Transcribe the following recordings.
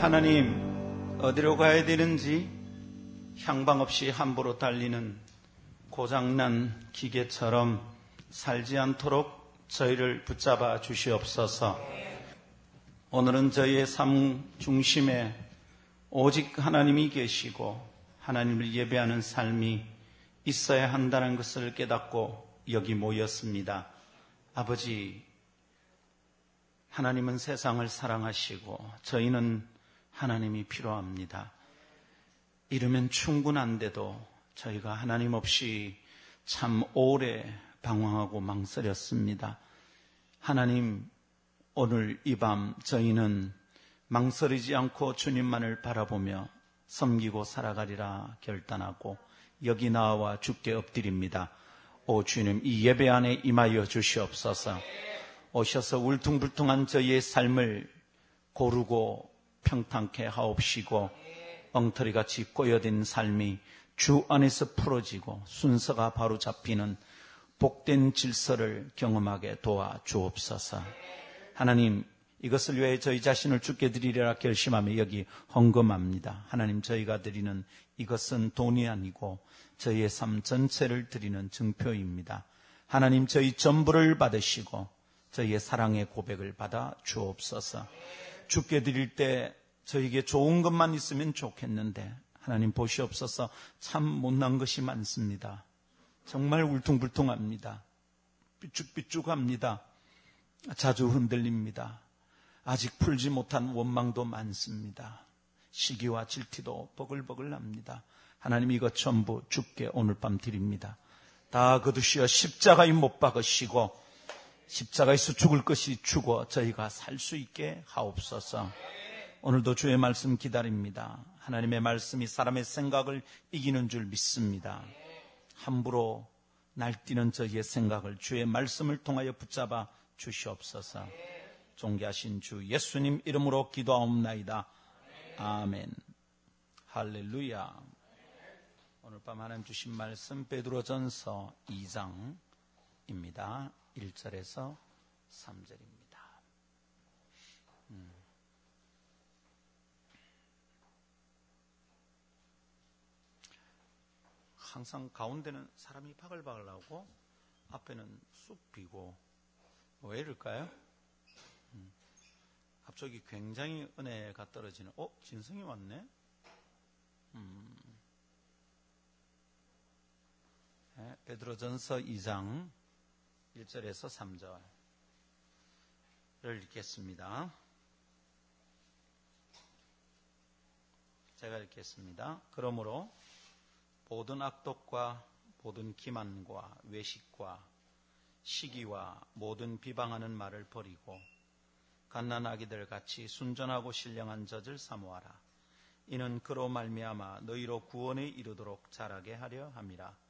하나님, 어디로 가야 되는지 향방 없이 함부로 달리는 고장난 기계처럼 살지 않도록 저희를 붙잡아 주시옵소서. 오늘은 저희의 삶 중심에 오직 하나님이 계시고 하나님을 예배하는 삶이 있어야 한다는 것을 깨닫고 여기 모였습니다. 아버지, 하나님은 세상을 사랑하시고 저희는 하나님이 필요합니다. 이러면 충분한데도 저희가 하나님 없이 참 오래 방황하고 망설였습니다. 하나님, 오늘 이 밤 저희는 망설이지 않고 주님만을 바라보며 섬기고 살아가리라 결단하고 여기 나와 죽게 엎드립니다. 오 주님, 이 예배 안에 임하여 주시옵소서. 오셔서 울퉁불퉁한 저희의 삶을 고르고 평탄케 하옵시고 엉터리같이 꼬여든 삶이 주 안에서 풀어지고 순서가 바로 잡히는 복된 질서를 경험하게 도와 주옵소서. 하나님, 이것을 위해 저희 자신을 죽게 드리리라 결심하며 여기 헌금합니다. 하나님, 저희가 드리는 이것은 돈이 아니고 저희의 삶 전체를 드리는 증표입니다. 하나님, 저희 전부를 받으시고 저희의 사랑의 고백을 받아 주옵소서. 죽게 드릴 때 저에게 좋은 것만 있으면 좋겠는데 하나님 보시옵소서 참 못난 것이 많습니다. 정말 울퉁불퉁합니다. 삐쭉삐쭉합니다. 자주 흔들립니다. 아직 풀지 못한 원망도 많습니다. 시기와 질티도 버글버글합니다. 하나님 이것 전부 죽게 오늘 밤 드립니다. 다 거두시어 십자가에 못 박으시고 십자가에서 죽을 것이 죽어 저희가 살 수 있게 하옵소서. 오늘도 주의 말씀 기다립니다. 하나님의 말씀이 사람의 생각을 이기는 줄 믿습니다. 함부로 날뛰는 저희의 생각을 주의 말씀을 통하여 붙잡아 주시옵소서. 존귀하신 주 예수님 이름으로 기도하옵나이다. 아멘. 할렐루야. 오늘 밤 하나님 주신 말씀 베드로전서 2장입니다. 1절에서 3절입니다. 음. 항상 가운데는 사람이 바글바글 하고 앞에는 쑥 비고 왜 이럴까요? 음. 앞쪽이 굉장히 은혜가 떨어지는 어? 진성이 왔네? 음. 네, 베드로전서 2장 1절에서 3절을 읽겠습니다. 제가 읽겠습니다. 그러므로 모든 악독과 모든 기만과 외식과 시기와 모든 비방하는 말을 버리고 갓난아기들 같이 순전하고 신령한 젖을 사모하라. 이는 그로 말미암아 너희로 구원에 이르도록 자라게 하려 함이라.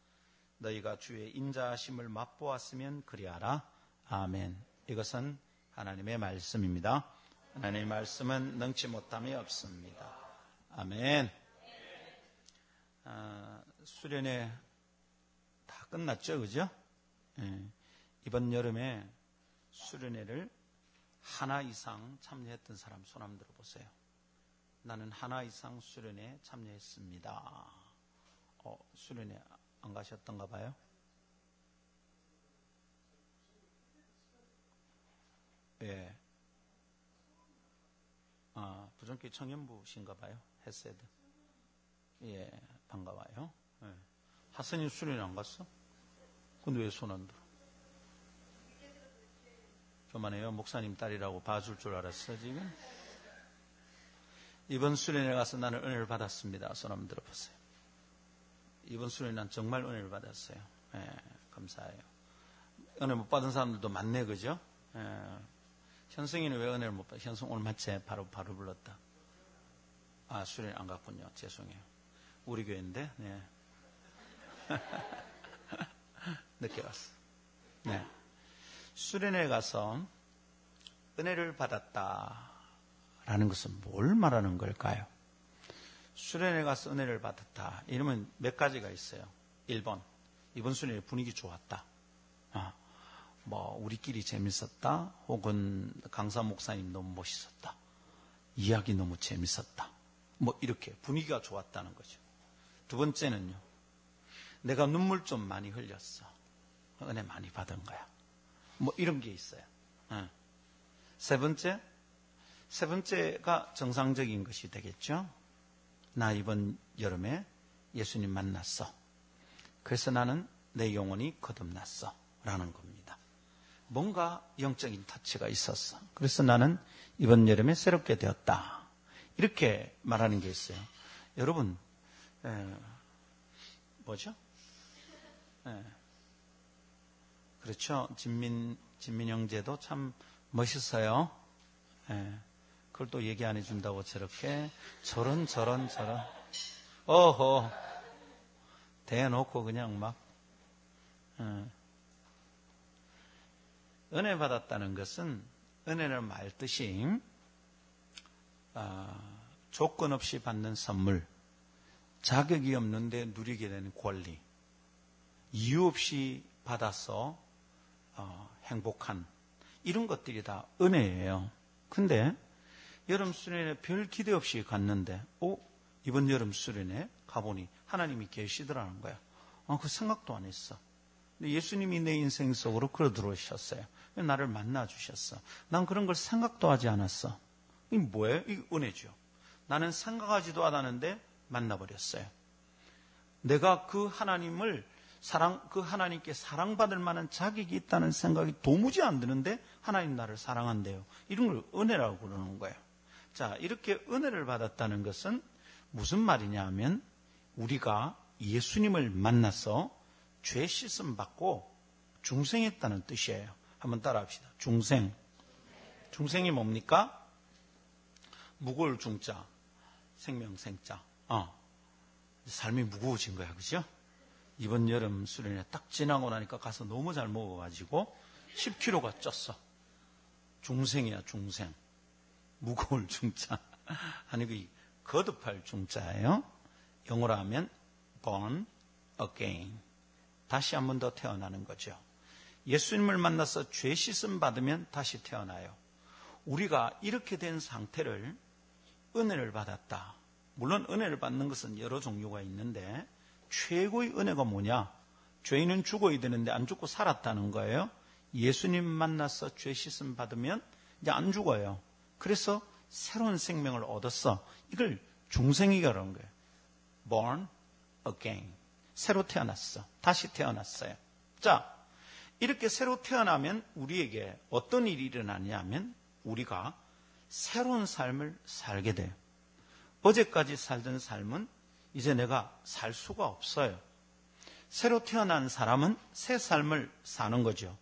너희가 주의 인자하심을 맛보았으면 그리하라. 아멘. 이것은 하나님의 말씀입니다. 하나님의 말씀은 능치 못함이 없습니다. 아멘. 아, 수련회 다 끝났죠, 그죠? 예. 이번 여름에 수련회를 하나 이상 참여했던 사람 손 한번 들어보세요. 나는 하나 이상 수련회 참여했습니다. 어, 수련회 안 가셨던가 봐요? 예. 아, 부정기 청년부신가 봐요. 헤세드. 예, 반가워요. 예. 하선이 수련회 안 갔어? 근데 왜 손 안 들어? 그만해요. 목사님 딸이라고 봐줄 줄 알았어, 지금? 이번 수련회 가서 나는 은혜를 받았습니다. 손 한번 들어보세요. 이번 수련회 난 정말 은혜를 받았어요. 예, 감사해요. 은혜 못 받은 사람들도 많네, 그죠? 예. 현승이는 왜 은혜를 못 받아? 현승 오늘 마치 바로, 바로 불렀다. 아, 수련회 안 갔군요. 죄송해요. 우리 교회인데, 네. 늦게 왔어. 네. 수련회 가서 은혜를 받았다라는 것은 뭘 말하는 걸까요? 수련회 가서 은혜를 받았다. 이러면 몇 가지가 있어요. 1번, 이번 수련회 분위기 좋았다. 아, 뭐, 우리끼리 재밌었다. 혹은 강사 목사님 너무 멋있었다. 이야기 너무 재밌었다. 뭐 이렇게 분위기가 좋았다는 거죠. 두 번째는요. 내가 눈물 좀 많이 흘렸어. 은혜 많이 받은 거야. 뭐 이런 게 있어요. 네. 세 번째, 세 번째가 정상적인 것이 되겠죠. 나 이번 여름에 예수님 만났어. 그래서 나는 내 영혼이 거듭났어. 라는 겁니다. 뭔가 영적인 터치가 있었어. 그래서 나는 이번 여름에 새롭게 되었다. 이렇게 말하는 게 있어요. 여러분, 에, 뭐죠? 에, 그렇죠. 진민, 진민 형제도 참 멋있어요. 에, 그걸 또 얘기 안 해준다고 저렇게 저런 저런 저런 어허 대놓고 그냥 막 어. 은혜 받았다는 것은 은혜를 말듯이 아, 조건 없이 받는 선물, 자격이 없는데 누리게 되는 권리, 이유 없이 받아서 어, 행복한 이런 것들이 다 은혜예요. 근데 여름 수련회 별 기대 없이 갔는데, 오 이번 여름 수련회 가보니 하나님이 계시더라는 거야. 아, 그 생각도 안 했어. 예수님이 내 인생 속으로 끌어 들어오셨어요. 나를 만나 주셨어. 난 그런 걸 생각도 하지 않았어. 이 뭐예요? 이 은혜죠. 나는 생각하지도 않았는데 만나버렸어요. 내가 그 하나님을 사랑, 그 하나님께 사랑받을 만한 자격이 있다는 생각이 도무지 안 드는데 하나님 나를 사랑한대요. 이런 걸 은혜라고 그러는 거예요. 자, 이렇게 은혜를 받았다는 것은 무슨 말이냐 하면 우리가 예수님을 만나서 죄 씻음 받고 중생했다는 뜻이에요. 한번 따라 합시다. 중생. 중생이 뭡니까? 무거울 중자, 생명 생자. 어. 삶이 무거워진 거야, 그죠? 이번 여름 수련회 딱 지나고 나니까 가서 너무 잘 먹어가지고 10kg가 쪘어. 중생이야, 중생. 무거울 중자. 아니, 그 거듭할 중자예요. 영어로 하면 born again. 다시 한 번 더 태어나는 거죠. 예수님을 만나서 죄 씻음 받으면 다시 태어나요. 우리가 이렇게 된 상태를 은혜를 받았다. 물론 은혜를 받는 것은 여러 종류가 있는데 최고의 은혜가 뭐냐? 죄인은 죽어야 되는데 안 죽고 살았다는 거예요. 예수님 만나서 죄 씻음 받으면 이제 안 죽어요. 그래서 새로운 생명을 얻었어. 이걸 중생이가 그런 거예요. born again. 새로 태어났어. 다시 태어났어요. 자, 이렇게 새로 태어나면 우리에게 어떤 일이 일어나냐면 우리가 새로운 삶을 살게 돼요. 어제까지 살던 삶은 이제 내가 살 수가 없어요. 새로 태어난 사람은 새 삶을 사는 거죠.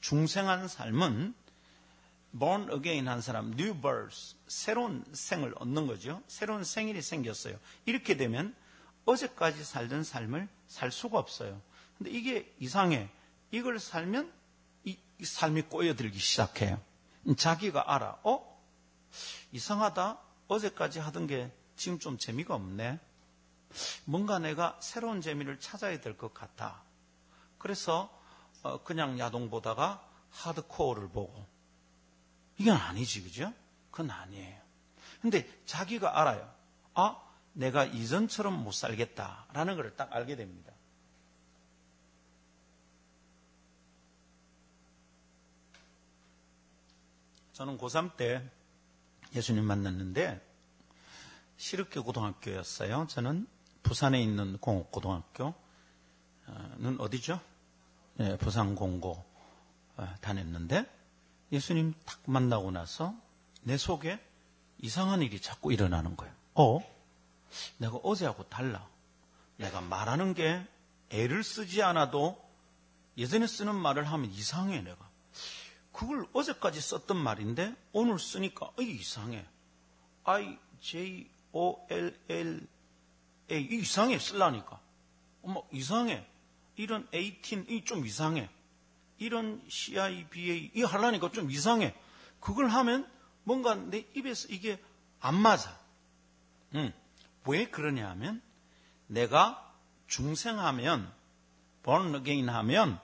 중생한 삶은 born again 한 사람, new birth, 새로운 생을 얻는 거죠. 새로운 생일이 생겼어요. 이렇게 되면 어제까지 살던 삶을 살 수가 없어요. 근데 이게 이상해. 이걸 살면 이, 이 삶이 꼬여들기 시작해요. 자기가 알아. 어? 이상하다. 어제까지 하던 게 지금 좀 재미가 없네. 뭔가 내가 새로운 재미를 찾아야 될 것 같아. 그래서 어, 그냥 야동 보다가 하드코어를 보고 이건 아니지, 그죠? 그건 아니에요. 근데 자기가 알아요. 아, 내가 이전처럼 못 살겠다라는 걸딱 알게 됩니다. 저는 고3 때 예수님 만났는데 시륵교 고등학교였어요. 저는 부산에 있는 공업고등학교는 어디죠? 네, 부산 공고 어, 다녔는데 예수님 딱 만나고 나서 내 속에 이상한 일이 자꾸 일어나는 거예요. 어? 내가 어제하고 달라. 내가 말하는 게 애를 쓰지 않아도 예전에 쓰는 말을 하면 이상해, 내가. 그걸 어제까지 썼던 말인데 오늘 쓰니까 이 이상해. I, J, O, L, L, A. 이상해, 쓰라니까. 어머, 이상해. 이런 18, 이 좀 이상해. 이런 CIBA, 이 하려니까 좀 이상해. 그걸 하면 뭔가 내 입에서 이게 안 맞아. 음. 왜 그러냐 하면 내가 중생하면 born again 하면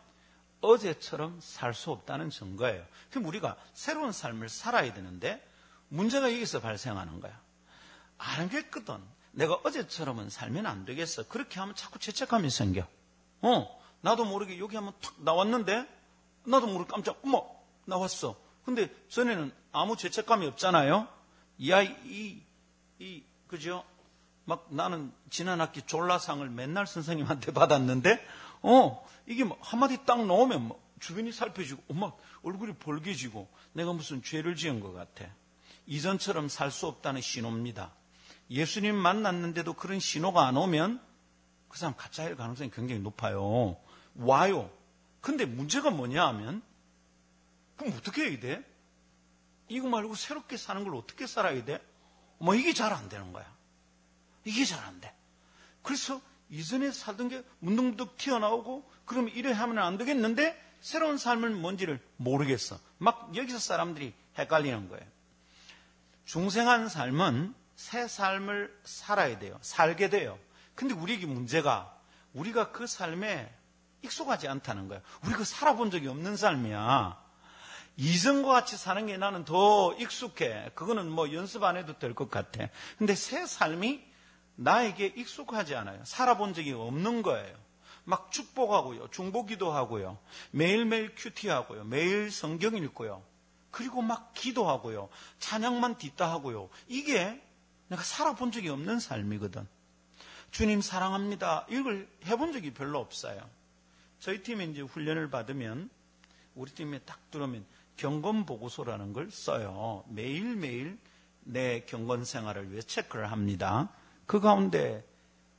어제처럼 살 수 없다는 증거예요. 그럼 우리가 새로운 삶을 살아야 되는데 문제가 여기서 발생하는 거야. 알겠거든. 내가 어제처럼은 살면 안 되겠어. 그렇게 하면 자꾸 죄책감이 생겨. 어, 나도 모르게 여기 한번 탁 나왔는데, 나도 모르게 깜짝, 어머, 나왔어. 근데 전에는 아무 죄책감이 없잖아요? 이 아이, 이, 이, 그죠? 막 나는 지난 학기 졸라상을 맨날 선생님한테 받았는데, 어, 이게 뭐 한마디 딱 넣으면 뭐 주변이 살펴지고, 엄마 얼굴이 벌개지고, 내가 무슨 죄를 지은 것 같아. 이전처럼 살 수 없다는 신호입니다. 예수님 만났는데도 그런 신호가 안 오면 그 사람 가짜일 가능성이 굉장히 높아요. 와요. 근데 문제가 뭐냐 하면, 그럼 어떻게 해야 돼? 이거 말고 새롭게 사는 걸 어떻게 살아야 돼? 뭐 이게 잘 안 되는 거야. 이게 잘 안 돼. 그래서 이전에 살던 게 문득문득 튀어나오고 그럼 이래 하면 안 되겠는데 새로운 삶은 뭔지를 모르겠어. 막 여기서 사람들이 헷갈리는 거예요. 중생한 삶은 새 삶을 살아야 돼요. 살게 돼요. 근데 우리에게 문제가 우리가 그 삶에 익숙하지 않다는 거예요. 우리가 살아본 적이 없는 삶이야. 이전과 같이 사는 게 나는 더 익숙해. 그거는 뭐 연습 안 해도 될 것 같아. 근데 새 삶이 나에게 익숙하지 않아요. 살아본 적이 없는 거예요. 막 축복하고요. 중보기도 하고요. 매일매일 큐티하고요. 매일 성경 읽고요. 그리고 막 기도하고요. 찬양만 딛다 하고요. 이게 내가 살아본 적이 없는 삶이거든. 주님 사랑합니다. 이걸 해본 적이 별로 없어요. 저희 팀에 이제 훈련을 받으면 우리 팀에 딱 들어오면 경건 보고서라는 걸 써요. 매일매일 내 경건 생활을 위해 체크를 합니다. 그 가운데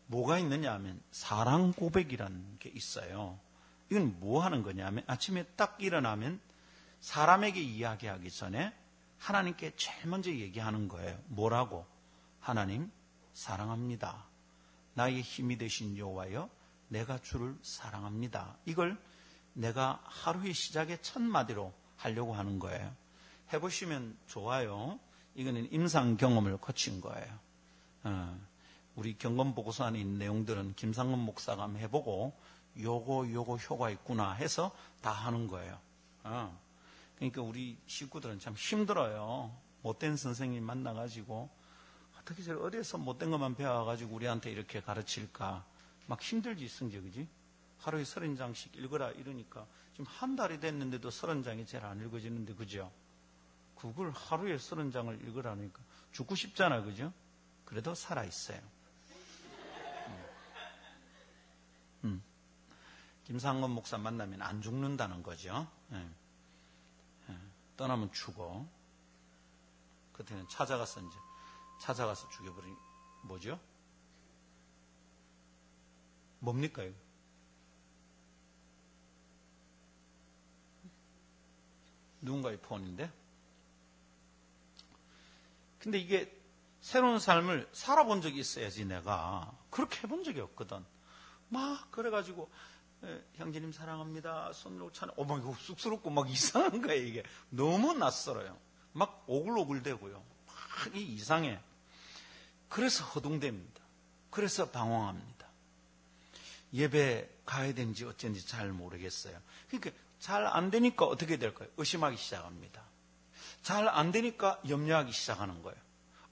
뭐가 있느냐 하면 사랑 고백이라는 게 있어요. 이건 뭐 하는 거냐면 아침에 딱 일어나면 사람에게 이야기하기 전에 하나님께 제일 먼저 얘기하는 거예요. 뭐라고? 하나님 사랑합니다. 나의 힘이 되신 여호와여 내가 주를 사랑합니다. 이걸 내가 하루의 시작의 첫 마디로 하려고 하는 거예요. 해보시면 좋아요. 이거는 임상 경험을 거친 거예요. 어, 우리 경험 보고서 안에 있는 내용들은 김상근 목사가 한번 해보고 요거 요거 효과 있구나 해서 다 하는 거예요. 어. 그러니까 우리 식구들은 참 힘들어요. 못된 선생님 만나가지고 어떻게 저 어디에서 못된 것만 배워가지고 우리한테 이렇게 가르칠까 막 힘들지 승재 그지? 하루에 서른 장씩 읽어라 이러니까 지금 한 달이 됐는데도 서른 장이 제일 안 읽어지는데 그죠? 그걸 하루에 서른 장을 읽으라니까 죽고 싶잖아 그죠? 그래도 살아 있어요. 음. 음. 김상건 목사 만나면 안 죽는다는 거죠. 예. 예. 떠나면 죽어. 그때는 찾아가서 이제 찾아가서 죽여버린 뭐죠? 뭡니까 이거? 누군가의 폰인데. 근데 이게 새로운 삶을 살아본 적이 있어야지 내가 그렇게 해본 적이 없거든. 막 그래가지고 에, 형제님 사랑합니다. 손으로 차는 어머 이거 쑥스럽고 막 이상한 거예요 이게 너무 낯설어요. 막 오글오글대고요. 막 이상해. 그래서 허둥댑니다. 그래서 방황합니다. 예배 가야 되는지 어쩐지 잘 모르겠어요. 그러니까 잘 안 되니까 어떻게 될까요? 의심하기 시작합니다. 잘 안 되니까 염려하기 시작하는 거예요.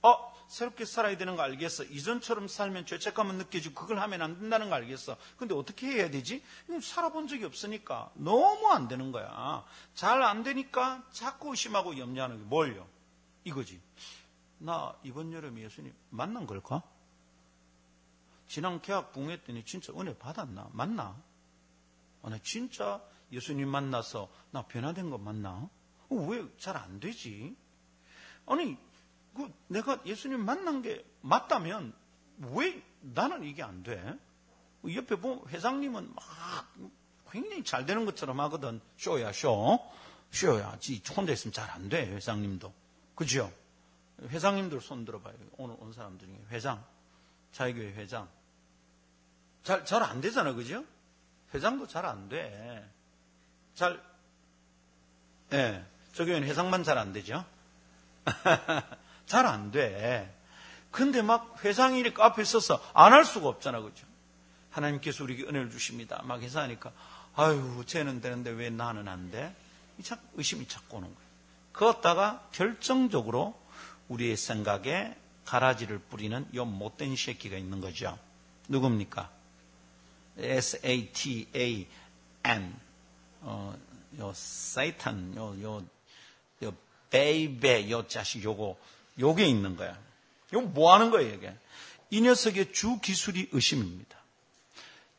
어, 새롭게 살아야 되는 거 알겠어. 이전처럼 살면 죄책감은 느껴지고 그걸 하면 안 된다는 거 알겠어. 근데 어떻게 해야 되지? 살아본 적이 없으니까 너무 안 되는 거야. 잘 안 되니까 자꾸 의심하고 염려하는 게 뭘요? 이거지. 나 이번 여름에 예수님 만난 걸까? 지난 계약 붕했더니 진짜 은혜 받았나? 맞나? 아, 나 진짜 예수님 만나서 나 변화된 거 맞나? 어, 왜잘 안 되지? 아니, 그 내가 예수님 만난 게 맞다면 왜 나는 이게 안 돼? 옆에 보면 회장님은 막 굉장히 잘 되는 것처럼 하거든. 쇼야, 쇼. 쇼야. 지 혼자 있으면 잘 안 돼, 회장님도. 그죠? 회장님들 손 들어봐요. 오늘 온 사람들 중에 회장, 자유교회 회장. 잘, 잘 안 되잖아, 그죠? 회장도 잘 안 돼. 잘, 예, 네, 저 교회는 회장만 잘 안 되죠? 잘 안 돼. 근데 막 회장이 이렇게 앞에 서서 안 할 수가 없잖아, 그죠? 하나님께서 우리에게 은혜를 주십니다. 막 해서 하니까, 아유, 쟤는 되는데 왜 나는 안 돼? 의심이 자꾸 오는 거예요. 그었다가 결정적으로 우리의 생각에 가라지를 뿌리는 요 못된 새끼가 있는 거죠. 누굽니까? S-A-T-A-N. 어, 요, Satan, 요, 요, 요, baby, 요 자식 요거, 요게 있는 거야. 요뭐 하는 거예요, 이게? 이 녀석의 주 기술이 의심입니다.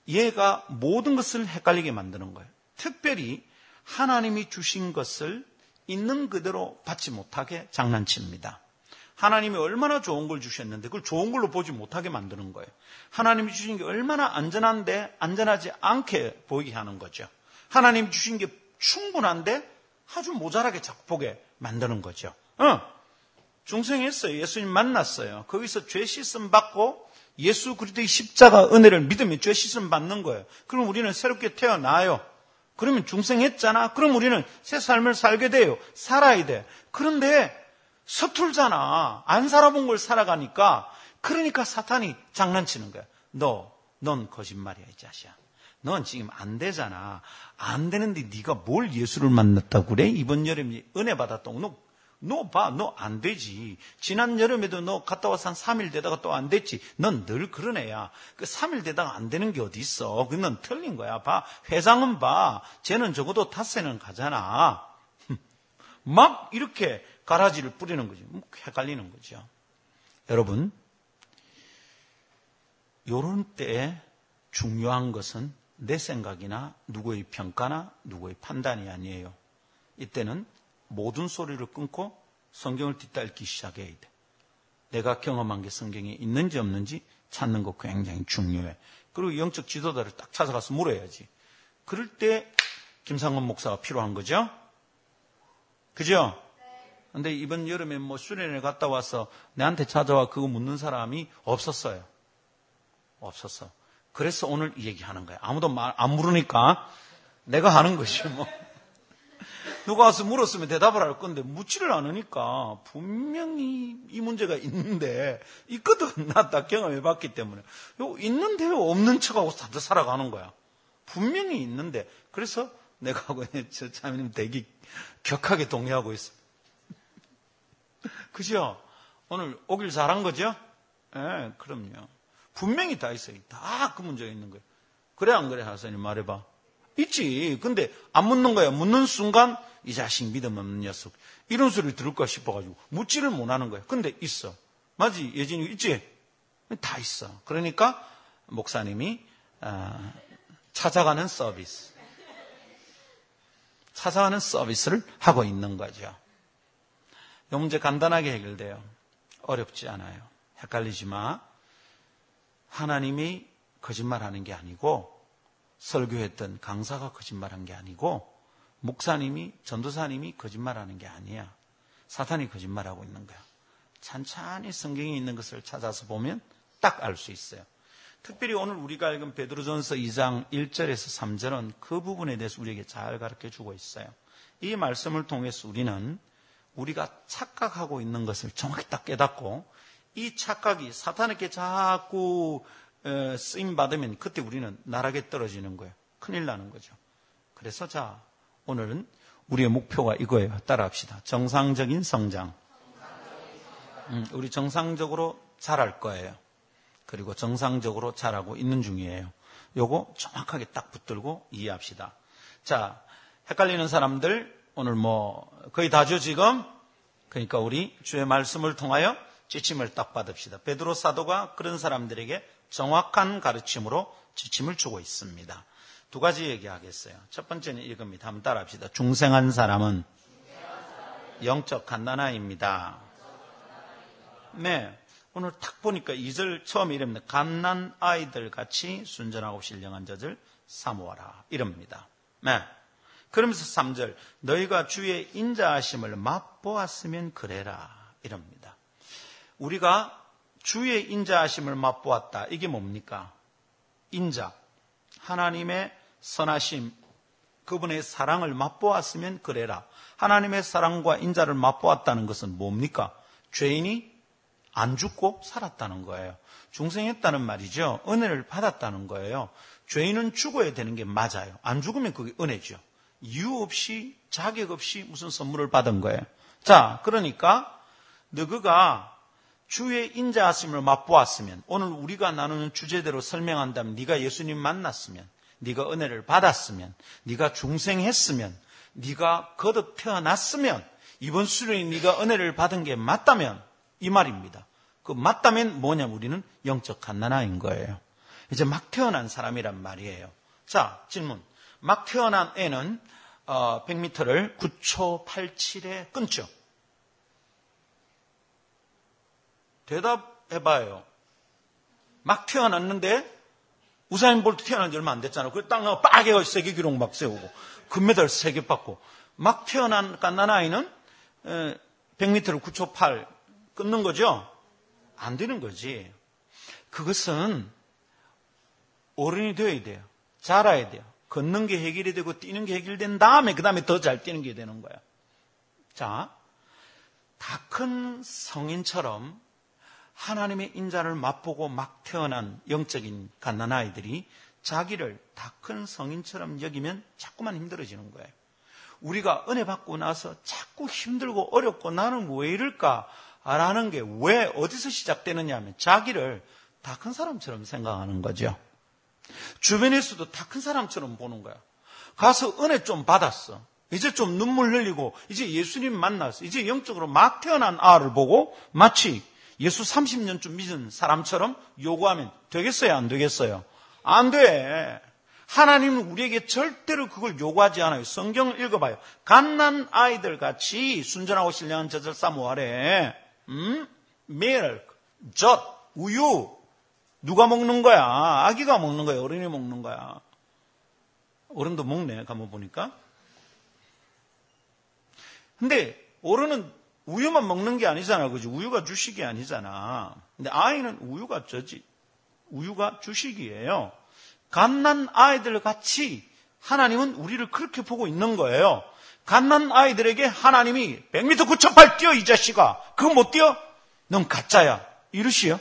얘가 모든 것을 헷갈리게 만드는 거예요. 특별히 하나님이 주신 것을 있는 그대로 받지 못하게 장난칩니다. 하나님이 얼마나 좋은 걸 주셨는데 그걸 좋은 걸로 보지 못하게 만드는 거예요. 하나님이 주신 게 얼마나 안전한데 안전하지 않게 보이게 하는 거죠. 하나님이 주신 게 충분한데 아주 모자라게 자꾸 보게 만드는 거죠. 어. 중생했어요. 예수님 만났어요. 거기서 죄 씻음 받고 예수 그리스도의 십자가 은혜를 믿으면 죄 씻음 받는 거예요. 그럼 우리는 새롭게 태어나요. 그러면 중생했잖아. 그럼 우리는 새 삶을 살게 돼요. 살아야 돼. 그런데 서툴잖아. 안 살아본 걸 살아가니까 그러니까 사탄이 장난치는 거야. 너, 넌 거짓말이야, 이 자식아. 넌 지금 안 되잖아. 안 되는데 네가 뭘 예수를 만났다고 그래? 이번 여름에 은혜 받았다고. 너, 너 봐, 너 안 되지. 지난 여름에도 너 갔다 와서 한 3일 되다가 또 안 됐지. 넌 늘 그런 애야. 그 3일 되다가 안 되는 게 어디 있어. 그넌 틀린 거야. 봐. 회장은 봐. 쟤는 적어도 닷새는 가잖아. 막 이렇게 가라지를 뿌리는 거죠. 뭐 헷갈리는 거죠. 여러분, 요런 때에 중요한 것은 내 생각이나 누구의 평가나 누구의 판단이 아니에요. 이때는 모든 소리를 끊고 성경을 뒤따르기 시작해야 돼. 내가 경험한 게 성경에 있는지 없는지 찾는 거 굉장히 중요해. 그리고 영적 지도자를 딱 찾아가서 물어야지. 그럴 때 김상원 목사가 필요한 거죠? 그죠? 근데 이번 여름에 뭐 수련회 갔다 와서 내한테 찾아와 그거 묻는 사람이 없었어요. 없었어. 그래서 오늘 이 얘기 하는 거야. 아무도 말 안 물으니까 내가 하는 것이 뭐. 누가 와서 물었으면 대답을 할 건데 묻지를 않으니까 분명히 이 문제가 있는데 있거든. 나 다 경험해 봤기 때문에. 요 있는데요. 없는 척하고 다들 살아가는 거야. 분명히 있는데. 그래서 내가 하고 저 자매님 되게 격하게 동의하고 있어. 그죠? 오늘 오길 잘한 거죠? 예, 네, 그럼요. 분명히 다 있어요. 다 그 문제가 있는 거예요. 그래, 안 그래, 하사님 말해봐. 있지. 근데 안 묻는 거야. 묻는 순간 이 자식 믿음 없는 녀석. 이런 소리를 들을까 싶어가지고 묻지를 못하는 거야. 근데 있어. 맞지? 예진이 있지? 다 있어. 그러니까 목사님이 아, 찾아가는 서비스. 찾아가는 서비스를 하고 있는 거죠. 이 문제 간단하게 해결돼요. 어렵지 않아요. 헷갈리지 마. 하나님이 거짓말하는 게 아니고 설교했던 강사가 거짓말한 게 아니고 목사님이 전도사님이 거짓말하는 게 아니야. 사탄이 거짓말하고 있는 거야. 찬찬히 성경에 있는 것을 찾아서 보면 딱 알 수 있어요. 특별히 오늘 우리가 읽은 베드로전서 2장 1절에서 3절은 그 부분에 대해서 우리에게 잘 가르쳐 주고 있어요. 이 말씀을 통해서 우리는 우리가 착각하고 있는 것을 정확히 딱 깨닫고 이 착각이 사탄에게 자꾸 쓰임 받으면 그때 우리는 나락에 떨어지는 거예요. 큰일 나는 거죠. 그래서 자 오늘은 우리의 목표가 이거예요. 따라합시다. 정상적인 성장. 음, 우리 정상적으로 자랄 거예요. 그리고 정상적으로 자라고 있는 중이에요. 요거 정확하게 딱 붙들고 이해합시다. 자, 헷갈리는 사람들 오늘 뭐 거의 다죠 지금. 그러니까 우리 주의 말씀을 통하여 지침을 딱 받읍시다. 베드로 사도가 그런 사람들에게 정확한 가르침으로 지침을 주고 있습니다. 두 가지 얘기하겠어요. 첫 번째는 이겁니다. 한번 따라합시다. 중생한 사람은 영적 갓난아입니다. 네. 오늘 딱 보니까 2절 처음에 이럽니다. 갓난 아이들 같이 순전하고 신령한 젖을 사모하라. 이럽니다. 네. 그러면서 3절 너희가 주의 인자하심을 맛보았으면 그래라 이럽니다. 우리가 주의 인자하심을 맛보았다. 이게 뭡니까? 인자. 하나님의 선하심, 그분의 사랑을 맛보았으면 그래라. 하나님의 사랑과 인자를 맛보았다는 것은 뭡니까? 죄인이 안 죽고 살았다는 거예요. 중생했다는 말이죠. 은혜를 받았다는 거예요. 죄인은 죽어야 되는 게 맞아요. 안 죽으면 그게 은혜죠. 이유 없이 자격 없이 무슨 선물을 받은 거예요. 자, 그러니까 너그가 주의 인자하심을 맛보았으면 오늘 우리가 나누는 주제대로 설명한다면 네가 예수님 만났으면 네가 은혜를 받았으면 네가 중생했으면 네가 거듭 태어났으면 이번 수련이 네가 은혜를 받은 게 맞다면 이 말입니다. 그 맞다면 뭐냐면 우리는 영적 갓난아인 거예요. 이제 막 태어난 사람이란 말이에요. 자, 질문. 막 태어난 애는 100m를 어, 9초 87에 끊죠. 대답해봐요. 막 태어났는데 우사인 볼트 태어난 지 얼마 안 됐잖아. 그래 딱 나가 빠게 세계 기록 막 세우고 금메달 3개 받고 막 태어난 깐난 아이는 100m를 9초 8 끊는 거죠? 안 되는 거지. 그것은 어른이 되어야 돼요. 자라야 돼요. 걷는 게 해결이 되고 뛰는 게 해결된 다음에 그 다음에 더 잘 뛰는 게 되는 거야. 자, 다 큰 성인처럼 하나님의 인자를 맛보고 막 태어난 영적인 갓난아이들이 자기를 다 큰 성인처럼 여기면 자꾸만 힘들어지는 거예요. 우리가 은혜 받고 나서 자꾸 힘들고 어렵고 나는 왜 이럴까? 라는 게 왜 어디서 시작되느냐 하면 자기를 다 큰 사람처럼 생각하는 거죠. 주변에서도 다 큰 사람처럼 보는 거야. 가서 은혜 좀 받았어. 이제 좀 눈물 흘리고 이제 예수님 만났어. 이제 영적으로 막 태어난 아를 보고 마치 예수 30년쯤 믿은 사람처럼 요구하면 되겠어요? 안 되겠어요? 안 돼. 하나님은 우리에게 절대로 그걸 요구하지 않아요. 성경을 읽어봐요. 갓난 아이들 같이 순전하고 신령한 젖을 싸모하래. 음? 밀, 젖, 우유. 누가 먹는 거야? 아기가 먹는 거야? 어른이 먹는 거야? 어른도 먹네. 가만 보니까. 근데 어른은 우유만 먹는 게 아니잖아. 그지? 우유가 주식이 아니잖아. 근데 아이는 우유가 저지. 우유가 주식이에요. 갓난 아이들 같이 하나님은 우리를 그렇게 보고 있는 거예요. 갓난 아이들에게 하나님이 100m 9.8 뛰어 이 자식아. 그거 못 뛰어? 넌 가짜야. 이러시요?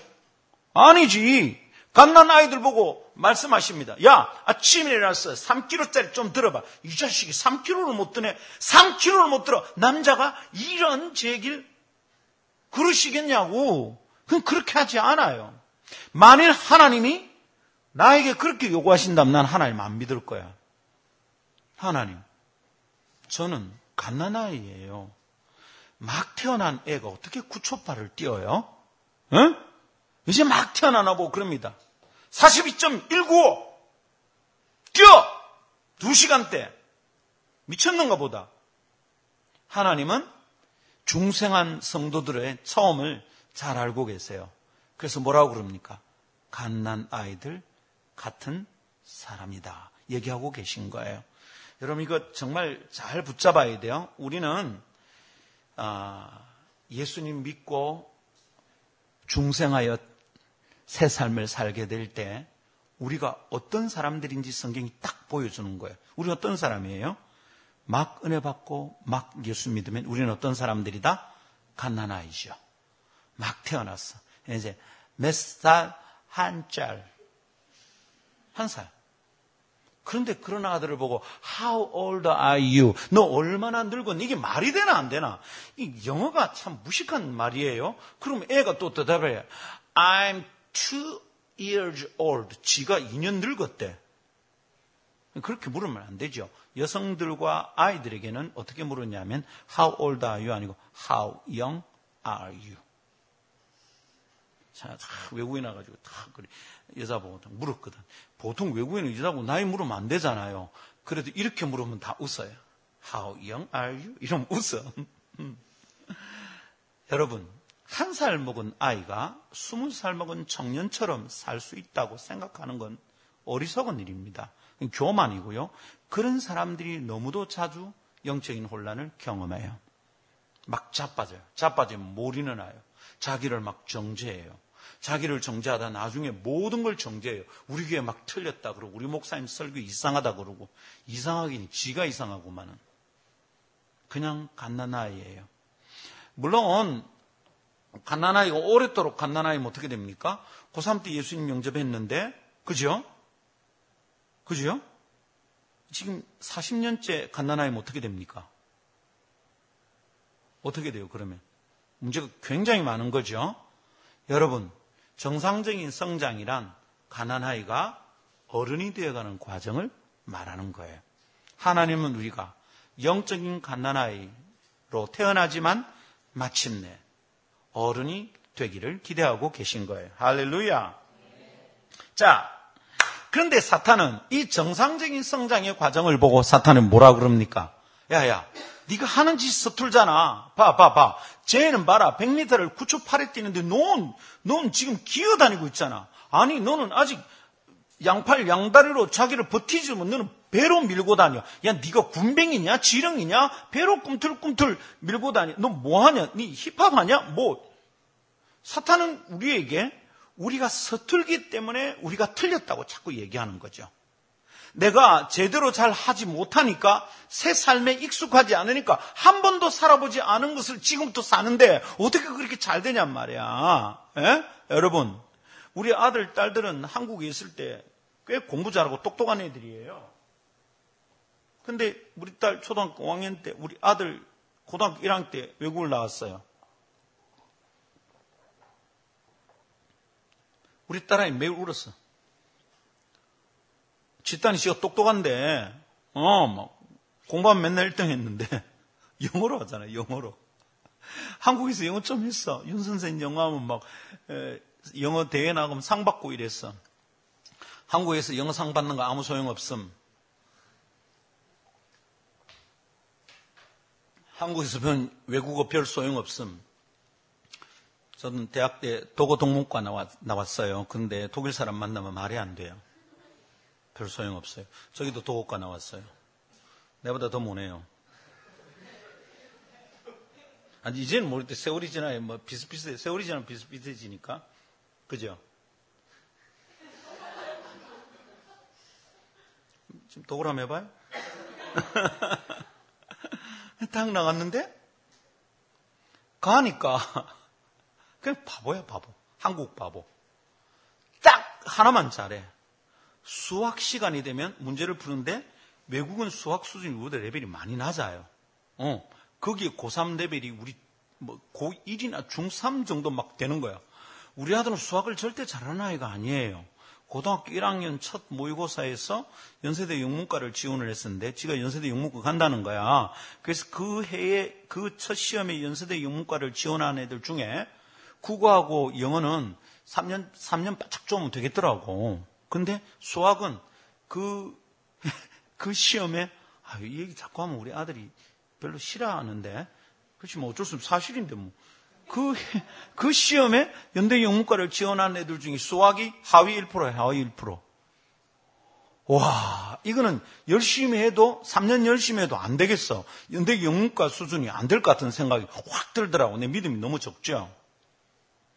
아니지. 갓난 아이들 보고 말씀하십니다. 야, 아침에 일어나서 3kg짜리 좀 들어봐. 이 자식이 3kg를 못 드네. 3kg를 못 들어. 남자가 이런 제길 그러시겠냐고. 그건 그렇게 하지 않아요. 만일 하나님이 나에게 그렇게 요구하신다면 난 하나님 안 믿을 거야. 하나님, 저는 갓난 아이예요. 막 태어난 애가 어떻게 구초파를 뛰어요? 응? 이제 막 태어나나 보고 그럽니다. 42.195 뛰어! 2시간대 미쳤는가 보다. 하나님은 중생한 성도들의 처음을 잘 알고 계세요. 그래서 뭐라고 그럽니까? 갓난 아이들 같은 사람이다. 얘기하고 계신 거예요. 여러분 이거 정말 잘 붙잡아야 돼요. 우리는 아, 예수님 믿고 중생하여 새 삶을 살게 될 때 우리가 어떤 사람들인지 성경이 딱 보여주는 거예요. 우리 어떤 사람이에요? 막 은혜 받고 막 예수 믿으면 우리는 어떤 사람들이다? 갓난아이죠. 막 태어났어. 이제 몇 살, 한 짤, 한 살. 그런데 그런 아들을 보고 How old are you? 너 얼마나 늙었니? 이게 말이 되나 안 되나? 이 영어가 참 무식한 말이에요. 그럼 애가 또 대답해. I'm two years old. 지가 2년 늙었대. 그렇게 물으면 안 되죠. 여성들과 아이들에게는 어떻게 물었냐면 How old are you? 아니고 How young are you? 자, 다 외국인 와가지고 다 그래. 여자 보고 물었거든. 보통 외국인은 여자 보고 나이 물으면 안 되잖아요. 그래도 이렇게 물으면 다 웃어요. How young are you? 이러면 웃어. 여러분, 한 살 먹은 아이가 스무 살 먹은 청년처럼 살 수 있다고 생각하는 건 어리석은 일입니다. 교만이고요. 그런 사람들이 너무도 자주 영적인 혼란을 경험해요. 막 자빠져요. 자빠지면 몰이는 나요. 자기를 막 정죄해요. 자기를 정죄하다 나중에 모든 걸 정죄해요. 우리 교회 막 틀렸다 그러고 우리 목사님 설교 이상하다 그러고 이상하긴 지가 이상하고만은 그냥 갓난 아이예요. 물론 갓난아이가 오랫도록 갓난아이면 어떻게 됩니까? 고3 때 예수님 영접했는데 그죠? 그죠? 지금 40년째 갓난아이면 어떻게 됩니까? 어떻게 돼요, 그러면? 문제가 굉장히 많은 거죠. 여러분, 정상적인 성장이란 가난아이가 어른이 되어가는 과정을 말하는 거예요. 하나님은 우리가 영적인 가난아이로 태어나지만 마침내 어른이 되기를 기대하고 계신 거예요. 할렐루야. 자, 그런데 사탄은 이 정상적인 성장의 과정을 보고 사탄은 뭐라 그럽니까? 야야, 네가 하는 짓이 서툴잖아. 봐, 봐, 봐. 쟤는 봐라. 100m를 9초 8에 뛰는데 넌, 넌 지금 기어다니고 있잖아. 아니, 너는 아직 양팔 양다리로 자기를 버티지 못 너는 배로 밀고 다녀. 야, 네가 군뱅이냐? 지렁이냐? 배로 꿈틀꿈틀 밀고 다녀. 너 뭐 하냐? 네 힙합 하냐? 뭐. 사탄은 우리에게 우리가 서툴기 때문에 우리가 틀렸다고 자꾸 얘기하는 거죠. 내가 제대로 잘 하지 못하니까 새 삶에 익숙하지 않으니까 한 번도 살아보지 않은 것을 지금부터 사는데 어떻게 그렇게 잘 되냔 말이야. 에? 예? 여러분, 우리 아들, 딸들은 한국에 있을 때 꽤 공부 잘하고 똑똑한 애들이에요. 근데 우리 딸 초등학교 5학년 때, 우리 아들 고등학교 1학년 때 외국을 나왔어요. 우리 딸아이 매일 울었어. 집단이 씨가 똑똑한데, 어, 막, 공부하면 맨날 1등 했는데, 영어로 하잖아요, 영어로. 한국에서 영어 좀 했어. 윤 선생님 영어 하면 막, 에, 영어 대회 나가면 상 받고 이랬어. 한국에서 영어 상 받는 거 아무 소용 없음. 한국에서 별 외국어 별 소용 없음. 저는 대학 때 도고 동문과 나왔, 나왔어요. 근데 독일 사람 만나면 말이 안 돼요. 별 소용 없어요. 저기도 도고과 나왔어요. 내보다 더 못해요. 아니, 이제는 모를 때 세월이 지나야 뭐 비슷비슷해. 세월이 지나면 비슷비슷해지니까. 그죠? 지금 도굴 한번 해봐요. 딱 나갔는데, 가니까, 그냥 바보야, 바보. 한국 바보. 딱 하나만 잘해. 수학 시간이 되면 문제를 푸는데 외국은 수학 수준이 우리보다 레벨이 많이 낮아요. 어, 거기에 고3 레벨이 우리 뭐 고1이나 중3 정도 막 되는 거야. 우리 아들은 수학을 절대 잘하는 아이가 아니에요. 고등학교 1학년 첫 모의고사에서 연세대 영문과를 지원을 했었는데 지가 연세대 영문과 간다는 거야. 그래서 그 해에 그 첫 시험에 연세대 영문과를 지원한 애들 중에 국어하고 영어는 3년 3년 바짝 쪼면 되겠더라고. 근데 수학은 그, 그 시험에, 아, 이 얘기 자꾸 하면 우리 아들이 별로 싫어하는데, 그렇지 뭐 어쩔 수 없어 사실인데 뭐. 그, 그 시험에 연대 영문과를 지원한 애들 중에 수학이 하위 1%야, 하위 1%. 와, 이거는 열심히 해도, 3년 열심히 해도 안 되겠어. 연대 영문과 수준이 안 될 것 같은 생각이 확 들더라고. 내 믿음이 너무 적죠.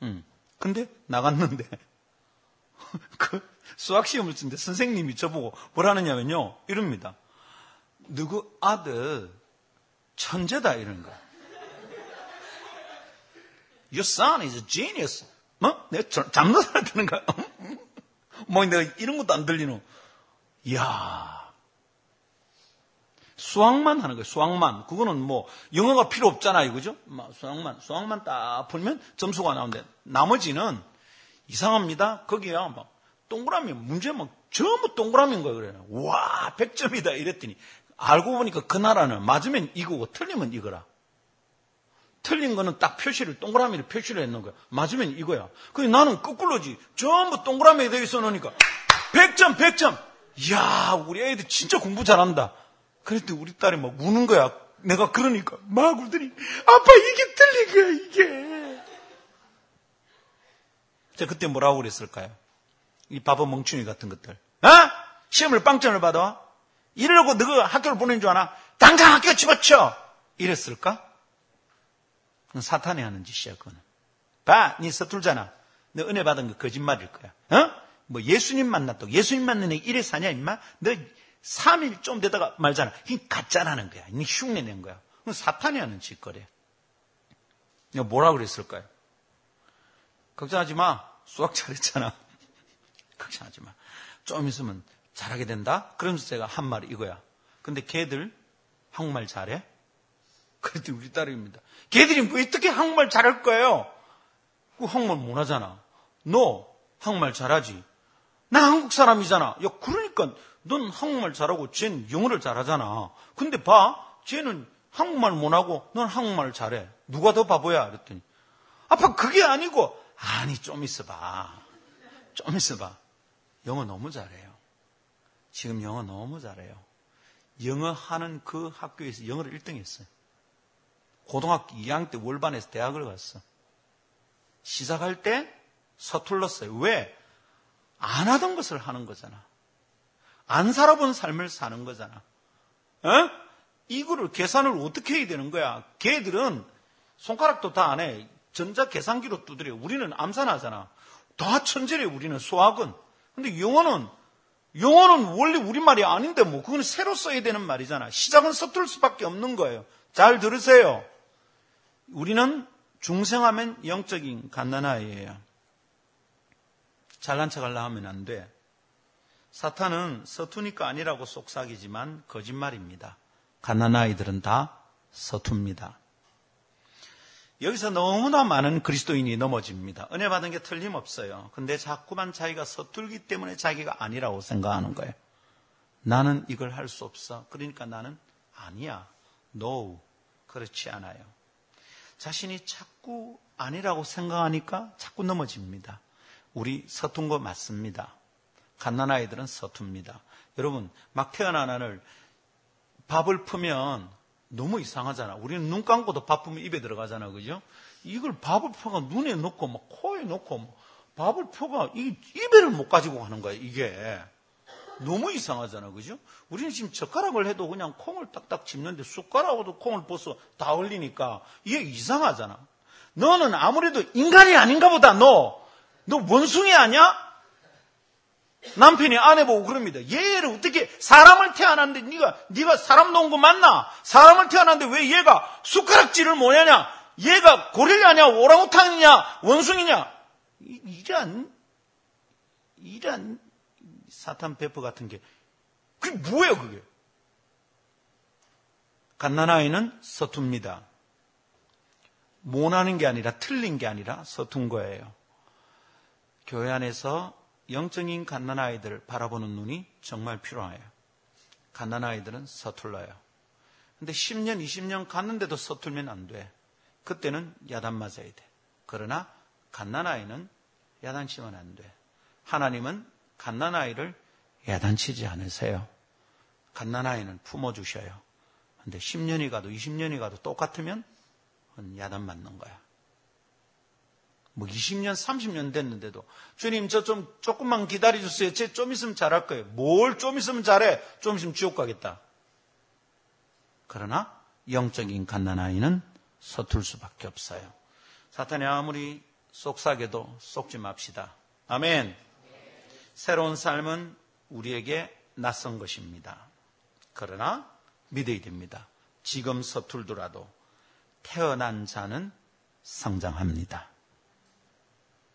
음. 근데 나갔는데, 그 수학 시험을 치는데 선생님이 저보고 뭐라느냐면요. 이럽니다. 누구 아들 천재다 이런 거. Your son is a genius. 뭐? 내가 되는 거야. 뭐 내가 이런 것도 안 들리노. 이야. 수학만 하는 거예요. 수학만. 그거는 뭐 영어가 필요 없잖아요. 그죠? 수학만. 수학만 딱 풀면 점수가 나오는데 나머지는 이상합니다. 거기야 막 동그라미 문제 막 전부 동그라미인 거예요. 그래요. 와 100점이다 이랬더니 알고 보니까 그 나라는 맞으면 이거고 틀리면 이거라. 틀린 거는 딱 표시를 동그라미를 표시를 했는 거야. 맞으면 이거야. 근데 나는 거꾸로지. 전부 동그라미에 되어 있어 놓으니까 100점 100점. 이야 우리 애들 진짜 공부 잘한다. 그랬더니 우리 딸이 막 우는 거야. 내가 그러니까 막 울더니 아빠 이게 틀린 거야 이게. 제가 그때 뭐라고 그랬을까요? 이 바보 멍충이 같은 것들. 어? 시험을 빵점을 받아? 이러고 너가 학교를 보낸 줄 아나? 당장 학교 집어쳐! 이랬을까? 사탄이 하는 짓이야, 그거는. 봐, 니 서툴잖아. 너 은혜 받은 거 거짓말일 거야. 어? 뭐 예수님 만났다고. 예수님 애 이래 사냐, 임마? 너 3일 좀 되다가 말잖아. 이 가짜라는 거야. 니 흉내 낸 거야. 그건 사탄이 하는 짓거래. 뭐라 그랬을까요? 걱정하지 마. 수학 잘했잖아. 걱정하지 마. 좀 있으면 잘하게 된다? 그러면서 제가 한 말이 이거야. 근데 걔들 한국말 잘해? 그랬더니 우리 딸입니다. 걔들이 뭐 어떻게 한국말 잘할 거예요? 그 한국말 못하잖아. 너 한국말 잘하지? 나 한국 사람이잖아. 야, 그러니까 넌 한국말 잘하고 쟤는 영어를 잘하잖아. 근데 봐, 쟤는 한국말 못하고 넌 한국말 잘해. 누가 더 바보야? 그랬더니 아빠 그게 아니고 아니 좀 있어봐. 좀 있어봐. 영어 너무 잘해요. 지금 영어 너무 잘해요. 영어 하는 그 학교에서 영어를 1등 했어요. 고등학교 2학년 때 월반에서 대학을 갔어. 시작할 때 서툴렀어요. 왜? 안 하던 것을 하는 거잖아. 안 살아본 삶을 사는 거잖아. 어? 이거를 계산을 어떻게 해야 되는 거야? 걔들은 손가락도 다 안 해. 전자 계산기로 두드려. 우리는 암산하잖아. 다 천재래, 우리는 수학은. 근데 영어는, 영어는 원래 우리말이 아닌데 뭐, 그건 새로 써야 되는 말이잖아. 시작은 서툴 수밖에 없는 거예요. 잘 들으세요. 우리는 중생하면 영적인 갓난아이예요. 잘난 척 하려 하면 안 돼. 사탄은 서투니까 아니라고 속삭이지만 거짓말입니다. 갓난아이들은 다 서툽니다. 여기서 너무나 많은 그리스도인이 넘어집니다. 은혜 받은 게 틀림없어요. 근데 자꾸만 자기가 서툴기 때문에 자기가 아니라고 생각하는 거예요. 나는 이걸 할 수 없어. 그러니까 나는 아니야. No. 그렇지 않아요. 자신이 자꾸 아니라고 생각하니까 자꾸 넘어집니다. 우리 서툰 거 맞습니다. 갓난아이들은 서툽니다. 여러분, 막 태어난 아를 밥을 풀면 너무 이상하잖아. 우리는 눈 감고도 밥 풀면 입에 들어가잖아. 그죠? 이걸 밥을 펴가 눈에 넣고 막 코에 넣고 뭐 밥을 펴가 이 입에를 못 가지고 가는 거야. 이게. 너무 이상하잖아. 그죠? 우리는 지금 젓가락을 해도 그냥 콩을 딱딱 집는데 숟가락으로 콩을 벗어 다 올리니까 이게 이상하잖아. 너는 아무래도 인간이 아닌가 보다. 너. 너 원숭이 아니야? 남편이 아내 보고 그럽니다. 얘를 어떻게 사람을 태어났는데 네가 네가 사람 놓은 거 맞나? 사람을 태어났는데 왜 얘가 숟가락질을 뭐냐냐? 얘가 고릴라냐? 오랑우탄이냐? 원숭이냐? 이런 이런 사탄 배포 같은 게 그게 뭐예요, 그게? 갓난아이는 서툽니다. 못하는 게 아니라 틀린 게 아니라 서툰 거예요. 교회 안에서 영적인 갓난아이들 바라보는 눈이 정말 필요해요. 갓난아이들은 서툴러요. 근데 10년, 20년 갔는데도 서툴면 안 돼. 그때는 야단 맞아야 돼. 그러나 갓난아이는 야단치면 안 돼. 하나님은 갓난아이를 야단치지 않으세요. 갓난아이는 품어주셔요. 근데 10년이 가도 20년이 가도 똑같으면 야단 맞는 거야. 뭐 20년, 30년 됐는데도 주님 저 좀 조금만 기다려 주세요. 쟤좀 있으면 잘할 거예요. 뭘 좀 있으면 잘해? 좀 있으면 지옥 가겠다. 그러나 영적인 갓난아이는 서툴 수밖에 없어요. 사탄이 아무리 속삭여도 속지 맙시다. 아멘. 새로운 삶은 우리에게 낯선 것입니다. 그러나 믿어야 됩니다. 지금 서툴더라도 태어난 자는 성장합니다.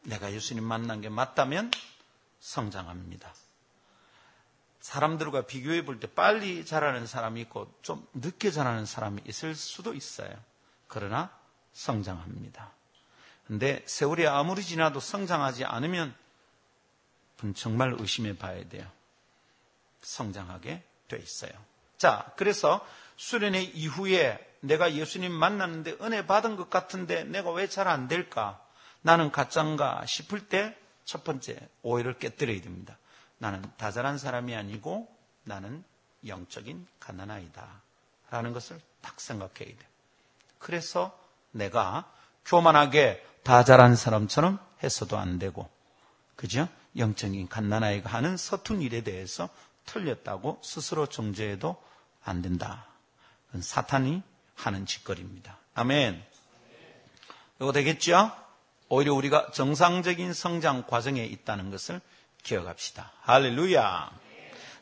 내가 예수님 만난 게 맞다면 성장합니다. 사람들과 비교해 볼 때 빨리 자라는 사람이 있고 좀 늦게 자라는 사람이 있을 수도 있어요. 그러나 성장합니다. 근데 세월이 아무리 지나도 성장하지 않으면 정말 의심해 봐야 돼요. 성장하게 돼 있어요. 자, 그래서 수련회 이후에 내가 예수님 만났는데 은혜 받은 것 같은데 내가 왜 잘 안 될까? 나는 가짠가 싶을 때 첫 번째 오해를 깨뜨려야 됩니다. 나는 다잘한 사람이 아니고 나는 영적인 가난아이다. 라는 것을 딱 생각해야 돼. 그래서 내가 교만하게 다잘한 사람처럼 했어도 안 되고, 그죠? 영적인 갓난아이가 하는 서툰 일에 대해서 틀렸다고 스스로 정죄해도 안 된다. 그건 사탄이 하는 짓거리입니다. 아멘. 이거 되겠죠? 오히려 우리가 정상적인 성장 과정에 있다는 것을 기억합시다. 할렐루야.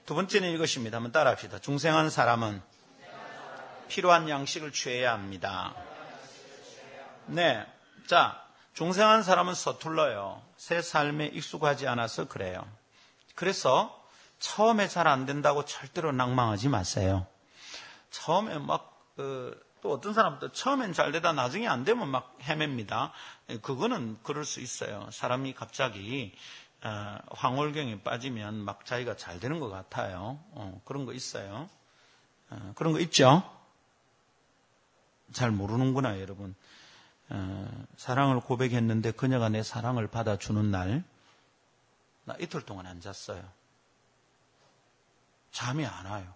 두 번째는 이것입니다. 한번 따라합시다. 중생한 사람은 필요한 양식을 취해야 합니다. 네. 자, 중생한 사람은 서툴러요. 새 삶에 익숙하지 않아서 그래요. 그래서 처음에 잘 안 된다고 절대로 낭망하지 마세요. 처음에 막, 그, 또 어떤 사람도 처음엔 잘 되다 나중에 안 되면 막 헤맵니다. 그거는 그럴 수 있어요. 사람이 갑자기 어, 황홀경에 빠지면 막 자기가 잘 되는 것 같아요. 어, 그런 거 있어요. 어, 그런 거 있죠? 잘 모르는구나, 여러분. 사랑을 고백했는데 그녀가 내 사랑을 받아주는 날, 나 이틀 동안 안 잤어요. 잠이 안 와요.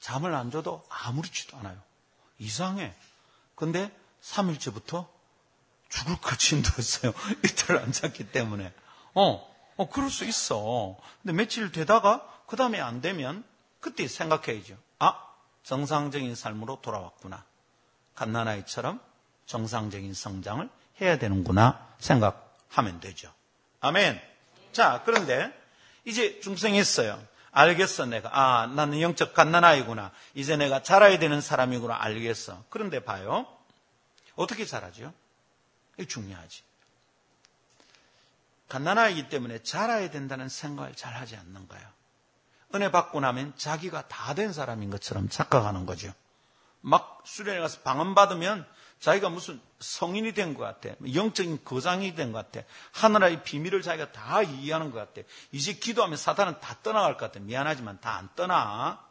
잠을 안 줘도 아무렇지도 않아요. 이상해. 근데 3일째부터 죽을 것 힘들었어요. 이틀 안 잤기 때문에. 어, 어, 그럴 수 있어. 근데 며칠 되다가 그 다음에 안 되면 그때 생각해야죠. 아, 정상적인 삶으로 돌아왔구나. 갓난아이처럼 정상적인 성장을 해야 되는구나 생각하면 되죠. 아멘. 자, 그런데 이제 중생했어요. 알겠어, 내가. 아, 나는 영적 갓난아이구나. 이제 내가 자라야 되는 사람이구나. 알겠어. 그런데 봐요. 어떻게 자라죠? 이게 중요하지. 갓난아이기 때문에 자라야 된다는 생각을 잘 하지 않는 거예요. 은혜 받고 나면 자기가 다 된 사람인 것처럼 착각하는 거죠. 막 수련회 가서 방언 받으면 자기가 무슨 성인이 된 것 같아. 영적인 거장이 된 것 같아. 하늘의 비밀을 자기가 다 이해하는 것 같아. 이제 기도하면 사탄은 다 떠나갈 것 같아. 미안하지만 다 안 떠나.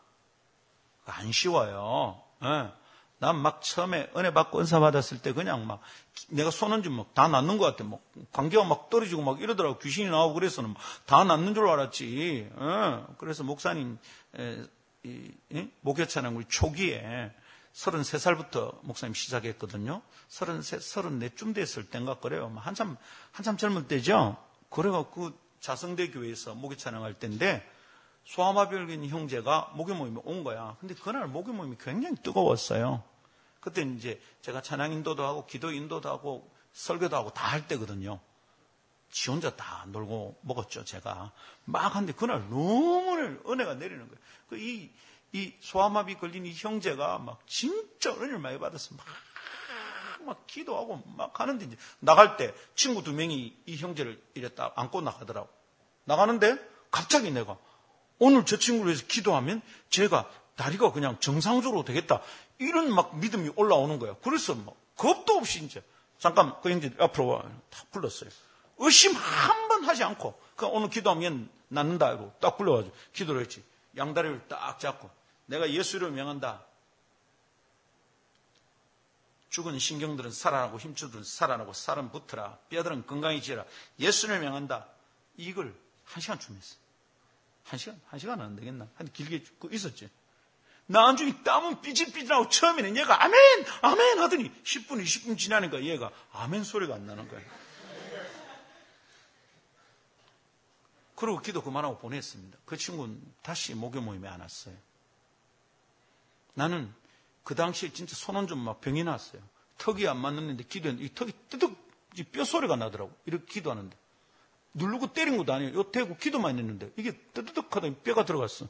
안 쉬워요. 네. 난막 처음에 은혜 받고 은사 받았을 때 그냥 막 내가 손은지 막다 낫는 것 같아. 막 관계가 막 떨어지고 막 이러더라고. 귀신이 나오고 그래서는 다 낫는 줄 알았지. 예. 그래서 목사님 목요차는 우리 초기에 33살부터 목사님 시작했거든요. 33, 34쯤 됐을 땐가 그래요. 뭐 한참, 한참 젊을 때죠. 그래갖고 그 자성대 교회에서 목요 찬양할 때인데 소아마비올긴 형제가 목요 모임에 온 거야. 근데 그날 목요 모임이 굉장히 뜨거웠어요. 그때 이제 제가 찬양 인도도 하고 기도 인도도 하고 설교도 하고 다 할 때거든요. 지 혼자 다 놀고 먹었죠, 제가. 막 하는데 그날 너무 은혜가 내리는 거예요. 그 이, 이 소아마비 걸린 이 형제가 막 진짜 은혜를 많이 받았어. 막, 막 기도하고 막 하는데 이제 나갈 때 친구 두 명이 이 형제를 이랬다 안고 나가더라고. 나가는데 갑자기 내가 오늘 저 친구를 위해서 기도하면 제가 다리가 그냥 정상적으로 되겠다. 이런 막 믿음이 올라오는 거야. 그래서 뭐 겁도 없이 이제 잠깐 그 형제 앞으로 와. 다 불렀어요. 의심 한 번 하지 않고 그 오늘 기도하면 낫는다 이러고 딱 불러가지고 기도를 했지. 양다리를 딱 잡고 내가 예수를 명한다. 죽은 신경들은 살아나고 힘줄들은 살아나고 살은 붙어라. 뼈들은 건강해지라. 예수를 명한다. 이걸 한 시간 춤했어. 한 시간? 한 시간 안 되겠나? 한 길게 있었지. 나중에 땀은 삐질삐질하고 처음에는 얘가 아멘! 아멘! 하더니 10분, 20분 지나니까 얘가 아멘 소리가 안 나는 거야. 그리고 기도 그만하고 보냈습니다. 그 친구는 다시 목요 모임에 안 왔어요. 나는 그 당시에 진짜 손은 좀 막 병이 났어요. 턱이 안 맞는데 기도했는데 이 턱이 뜨득 뼈 소리가 나더라고. 이렇게 기도하는데. 누르고 때린 것도 아니에요. 요 대고 기도만 했는데 이게 뜨득 하더니 뼈가 들어갔어.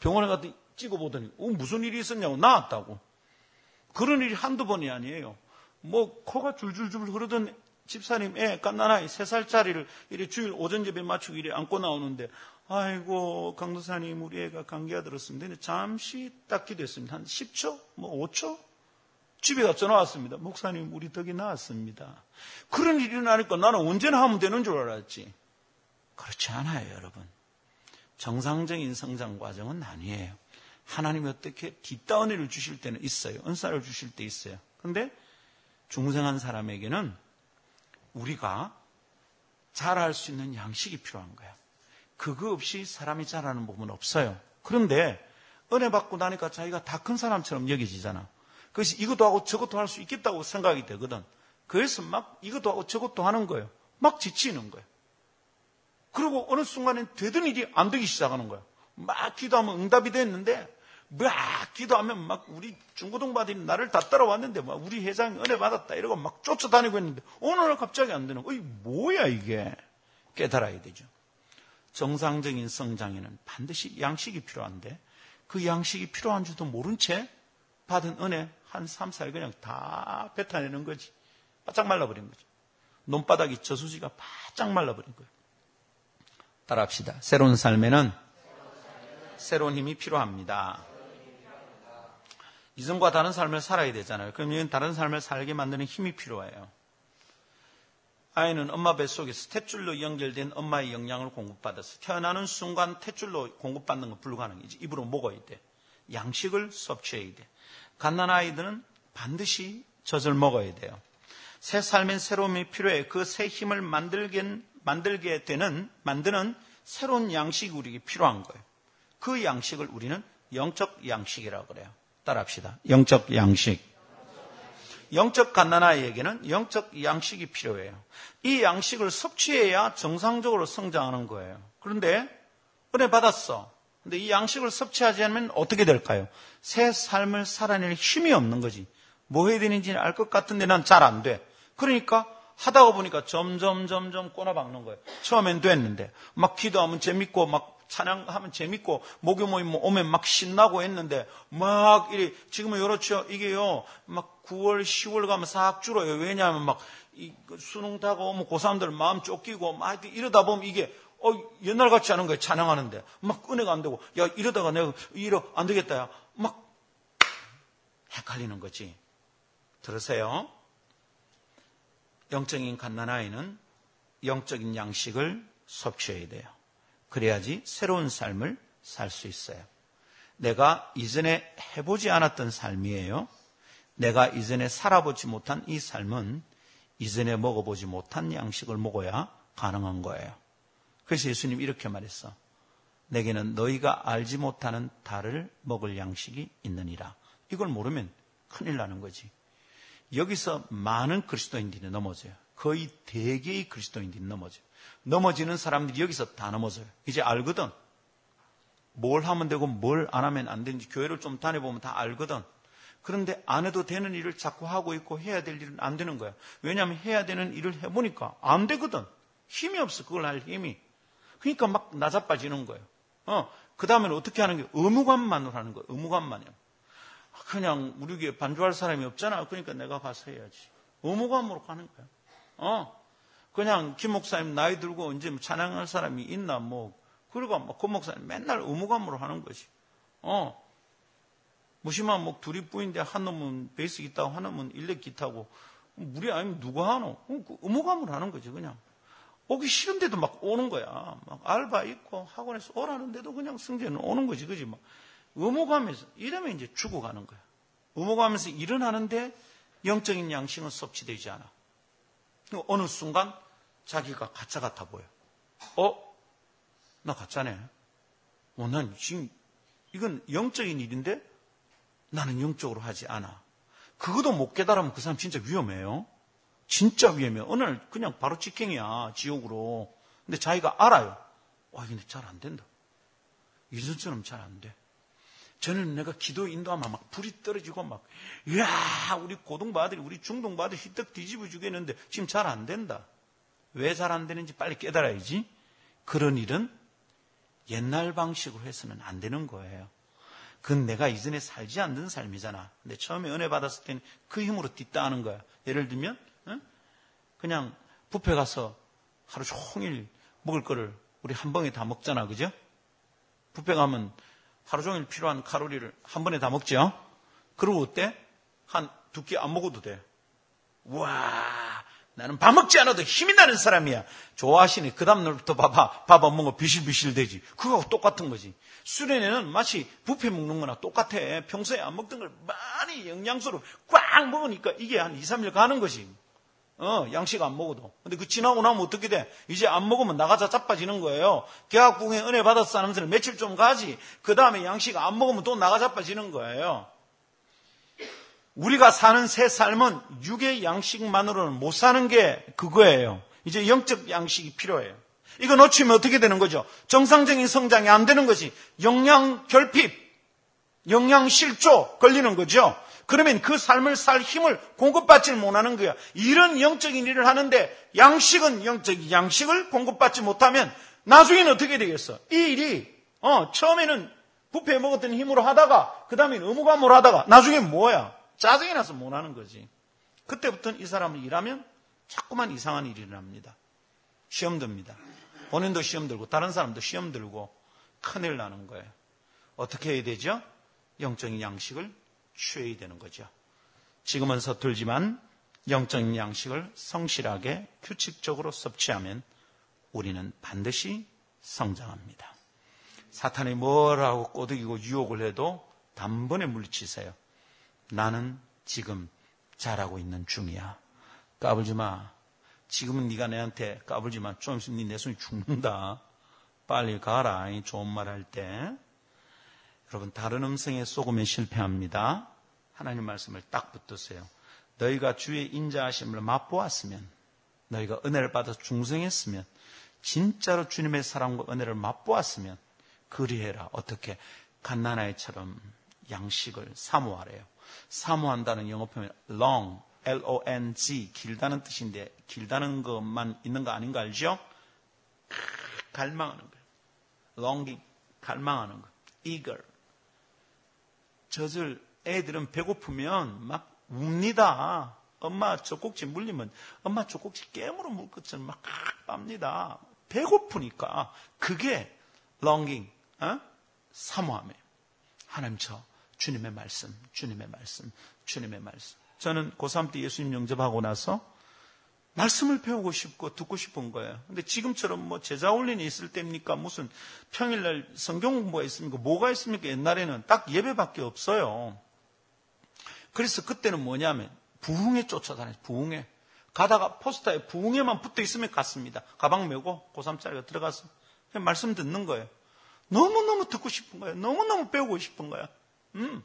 병원에 갔더니 찍어보더니 어, 무슨 일이 있었냐고 나왔다고. 그런 일이 한두 번이 아니에요. 뭐 코가 줄줄줄 흐르던 집사님 애 깐나나이 세 살짜리를 이래 주일 오전 예배 맞추고 이래 안고 나오는데 아이고 강도사님 우리 애가 감기가 들었습니다. 근데 잠시 딱 기도했습니다. 한 10초? 뭐 5초? 집에 가 전화 왔습니다. 목사님 우리 덕이 나왔습니다. 그런 일이 일어나니까 나는 언제나 하면 되는 줄 알았지. 그렇지 않아요 여러분. 정상적인 성장 과정은 아니에요. 하나님이 어떻게 뒷다운을 주실 때는 있어요. 은사를 주실 때 있어요. 그런데 중생한 사람에게는 우리가 자랄 수 있는 양식이 필요한 거야. 그거 없이 사람이 자라는 부분은 없어요. 그런데 은혜 받고 나니까 자기가 다 큰 사람처럼 여겨지잖아. 그래서 이것도 하고 저것도 할 수 있겠다고 생각이 되거든. 그래서 막 이것도 하고 저것도 하는 거예요. 막 지치는 거예요. 그리고 어느 순간엔 되던 일이 안 되기 시작하는 거예요. 막 기도하면 응답이 됐는데 막 기도하면 막 우리 중고등반들이 나를 다 따라왔는데 막 우리 회장이 은혜 받았다 이러고 막 쫓아다니고 있는데 오늘은 갑자기 안 되는 거예요. 뭐야 이게 깨달아야 되죠. 정상적인 성장에는 반드시 양식이 필요한데 그 양식이 필요한 줄도 모른 채 받은 은혜 한 3, 4일 그냥 다 뱉어내는 거지. 바짝 말라버린 거죠. 논바닥이 저수지가 바짝 말라버린 거예요. 따라합시다. 새로운 삶에는 새로운 힘이 필요합니다. 이전과 다른 삶을 살아야 되잖아요. 그러면 다른 삶을 살게 만드는 힘이 필요해요. 아이는 엄마 뱃속에서 탯줄로 연결된 엄마의 영양을 공급받아서 태어나는 순간 탯줄로 공급받는 건 불가능이지. 입으로 먹어야 돼. 양식을 섭취해야 돼. 갓난 아이들은 반드시 젖을 먹어야 돼요. 새 삶의 새로움이 필요해 그 새 힘을 만들게, 만들게 되는, 만드는 새로운 양식이 우리에게 필요한 거예요. 그 양식을 우리는 영적 양식이라고 그래요. 따라합시다. 영적 양식. 영적 갓난아이에게는 영적 양식이 필요해요. 이 양식을 섭취해야 정상적으로 성장하는 거예요. 그런데 은혜 받았어. 근데 이 양식을 섭취하지 않으면 어떻게 될까요? 새 삶을 살아낼 힘이 없는 거지. 뭐 해야 되는지는 알것 같은데 난 잘 안 돼. 그러니까 하다가 보니까 점점 점점 꼬나 박는 거예요. 처음엔 됐는데 막 기도하면 재밌고 막 찬양하면 재밌고 목요 모임 오면 막 신나고 했는데 막 이래 지금은 이렇죠. 이게요 막 9월 10월 가면 싹 줄어요. 왜냐하면 막그 수능 다가오면 고3들 마음 쫓기고 막 이러다 보면 이게 어, 옛날 같지 않은 거예요. 찬양하는데 막 은혜가 안 되고 야 이러다가 내가 이러 안 되겠다 야 막 헷갈리는 거지. 들으세요. 영적인 갓난아이는 영적인 양식을 섭취해야 돼요. 그래야지 새로운 삶을 살 수 있어요. 내가 이전에 해보지 않았던 삶이에요. 내가 이전에 살아보지 못한 이 삶은 이전에 먹어보지 못한 양식을 먹어야 가능한 거예요. 그래서 예수님 이렇게 말했어. 내게는 너희가 알지 못하는 달을 먹을 양식이 있느니라. 이걸 모르면 큰일 나는 거지. 여기서 많은 그리스도인들이 넘어져요. 거의 대개의 그리스도인들이 넘어져요. 넘어지는 사람들이 여기서 다 넘어져요. 이제 알거든. 뭘 하면 되고 뭘 안 하면 안 되는지 교회를 좀 다녀보면 다 알거든. 그런데 안 해도 되는 일을 자꾸 하고 있고 해야 될 일은 안 되는 거야. 왜냐하면 해야 되는 일을 해보니까 안 되거든. 힘이 없어. 그걸 할 힘이. 그러니까 막 나자빠지는 거예요. 어, 그 다음에는 어떻게 하는 게 의무감만으로 하는 거예요. 의무감만이요. 그냥 우리 교회 반주할 사람이 없잖아. 그러니까 내가 가서 해야지. 의무감으로 가는 거야. 어. 그냥 김 목사님 나이 들고 이제 뭐 찬양할 사람이 있나 뭐 그리고 뭐그 목사님 맨날 의무감으로 하는 거지. 어. 무심한 목 둘이 뿌인데 한 놈은 베이스 기타고 한 놈은 일렉 기타고 무리 아니면 누가 하노? 어, 그 의무감으로 하는 거지 그냥. 오기 싫은데도 막 오는 거야. 막 알바 있고 학원에서 오라는데도 그냥 승재는 오는 거지, 그지? 막 의무감에서 이러면 이제 죽어가는 거야. 의무감에서 일어나는데 영적인 양식은 섭취되지 않아. 어느 순간 자기가 가짜 같아 보여. 어? 나 가짜네. 어, 난 지금 이건 영적인 일인데 나는 영적으로 하지 않아. 그것도 못 깨달으면 그 사람 진짜 위험해요. 진짜 위험해. 요 오늘 그냥 바로 직행이야. 지옥으로. 근데 자기가 알아요. 와, 근데 잘 안 된다. 이전처럼 잘 안 돼. 저는 내가 기도 인도하면 막 불이 떨어지고 막, 이야, 우리 고등부 아들이, 우리 중등부 아들이 휘떡 뒤집어 주겠는데 지금 잘 안 된다. 왜 잘 안 되는지 빨리 깨달아야지. 그런 일은 옛날 방식으로 해서는 안 되는 거예요. 그건 내가 이전에 살지 않는 삶이잖아. 근데 처음에 은혜 받았을 때는 그 힘으로 뒷다하는 거야. 예를 들면, 그냥 부페 가서 하루 종일 먹을 거를 우리 한 번에 다 먹잖아. 그죠? 부페 가면 하루 종일 필요한 칼로리를 한 번에 다 먹죠? 그리고 어때? 한 두 끼 안 먹어도 돼. 와, 나는 밥 먹지 않아도 힘이 나는 사람이야. 좋아하시네. 그 다음날부터 봐봐. 밥 안 먹어 비실비실 되지. 그거하고 똑같은 거지. 수련회는 마치 부페 먹는 거나 똑같아. 평소에 안 먹던 걸 많이 영양소로 꽉 먹으니까 이게 한 2, 3일 가는 거지. 어, 양식 안 먹어도. 근데 그 지나고 나면 어떻게 돼? 이제 안 먹으면 나가자 자빠지는 거예요. 계약국에 은혜 받았어 하면서 며칠 좀 가지. 그 다음에 양식 안 먹으면 또 나가 자빠지는 거예요. 우리가 사는 새 삶은 육의 양식만으로는 못 사는 게 그거예요. 이제 영적 양식이 필요해요. 이거 놓치면 어떻게 되는 거죠? 정상적인 성장이 안 되는 것이 영양 결핍, 영양 실조 걸리는 거죠. 그러면 그 삶을 살 힘을 공급받지 못하는 거야. 이런 영적인 일을 하는데 양식은 영적인 양식을 공급받지 못하면 나중에는 어떻게 되겠어? 이 일이 어, 처음에는 부패 먹었던 힘으로 하다가 그 다음에 의무감으로 하다가 나중에 뭐야? 짜증이 나서 못 하는 거지. 그때부터는 이 사람을 일하면 자꾸만 이상한 일이 일어납니다. 시험 듭니다. 본인도 시험 들고 다른 사람도 시험 들고 큰일 나는 거예요. 어떻게 해야 되죠? 영적인 양식을 취해야 되는 거죠. 지금은 서툴지만 영적인 양식을 성실하게 규칙적으로 섭취하면 우리는 반드시 성장합니다. 사탄이 뭐라고 꼬드기고 유혹을 해도 단번에 물리치세요. 나는 지금 잘하고 있는 중이야. 까불지 마. 지금은 네가 내한테 까불지 마. 좀 있으면 네내 손이 죽는다. 빨리 가라. 좋은 말 할 때. 여러분 다른 음성에 속으면 실패합니다. 하나님 말씀을 딱 붙드세요. 너희가 주의 인자하심을 맛보았으면 너희가 은혜를 받아 중생했으면 진짜로 주님의 사랑과 은혜를 맛보았으면 그리해라. 어떻게 갓나나이처럼 양식을 사모하래요. 사모한다는 영어 표현 long, L-O-N-G 길다는 뜻인데 길다는 것만 있는 거 아닌 거 알죠? 갈망하는 거예요. longing 갈망하는 거. eager 젖을 애들은 배고프면 막 웁니다. 엄마 젖꼭지 물리면 엄마 젖꼭지 깨물어 물 것처럼 막 빱니다. 배고프니까 그게 longing, 어? 사모함이에요. 하나님 저 주님의 말씀, 주님의 말씀, 주님의 말씀. 저는 고3 때 예수님 영접하고 나서 말씀을 배우고 싶고 듣고 싶은 거예요. 근데 지금처럼 뭐 제자 훈련이 있을 때입니까? 무슨 평일날 성경 공부가 있습니까? 뭐가 있습니까? 옛날에는 딱 예배밖에 없어요. 그래서 그때는 뭐냐면 부흥에 쫓아다녔어요. 부흥에. 가다가 포스터에 부흥에만 붙어 있으면 갔습니다. 가방 메고 고3짜리가 들어가서 그냥 말씀 듣는 거예요. 너무너무 듣고 싶은 거예요. 너무너무 배우고 싶은 거예요. 음.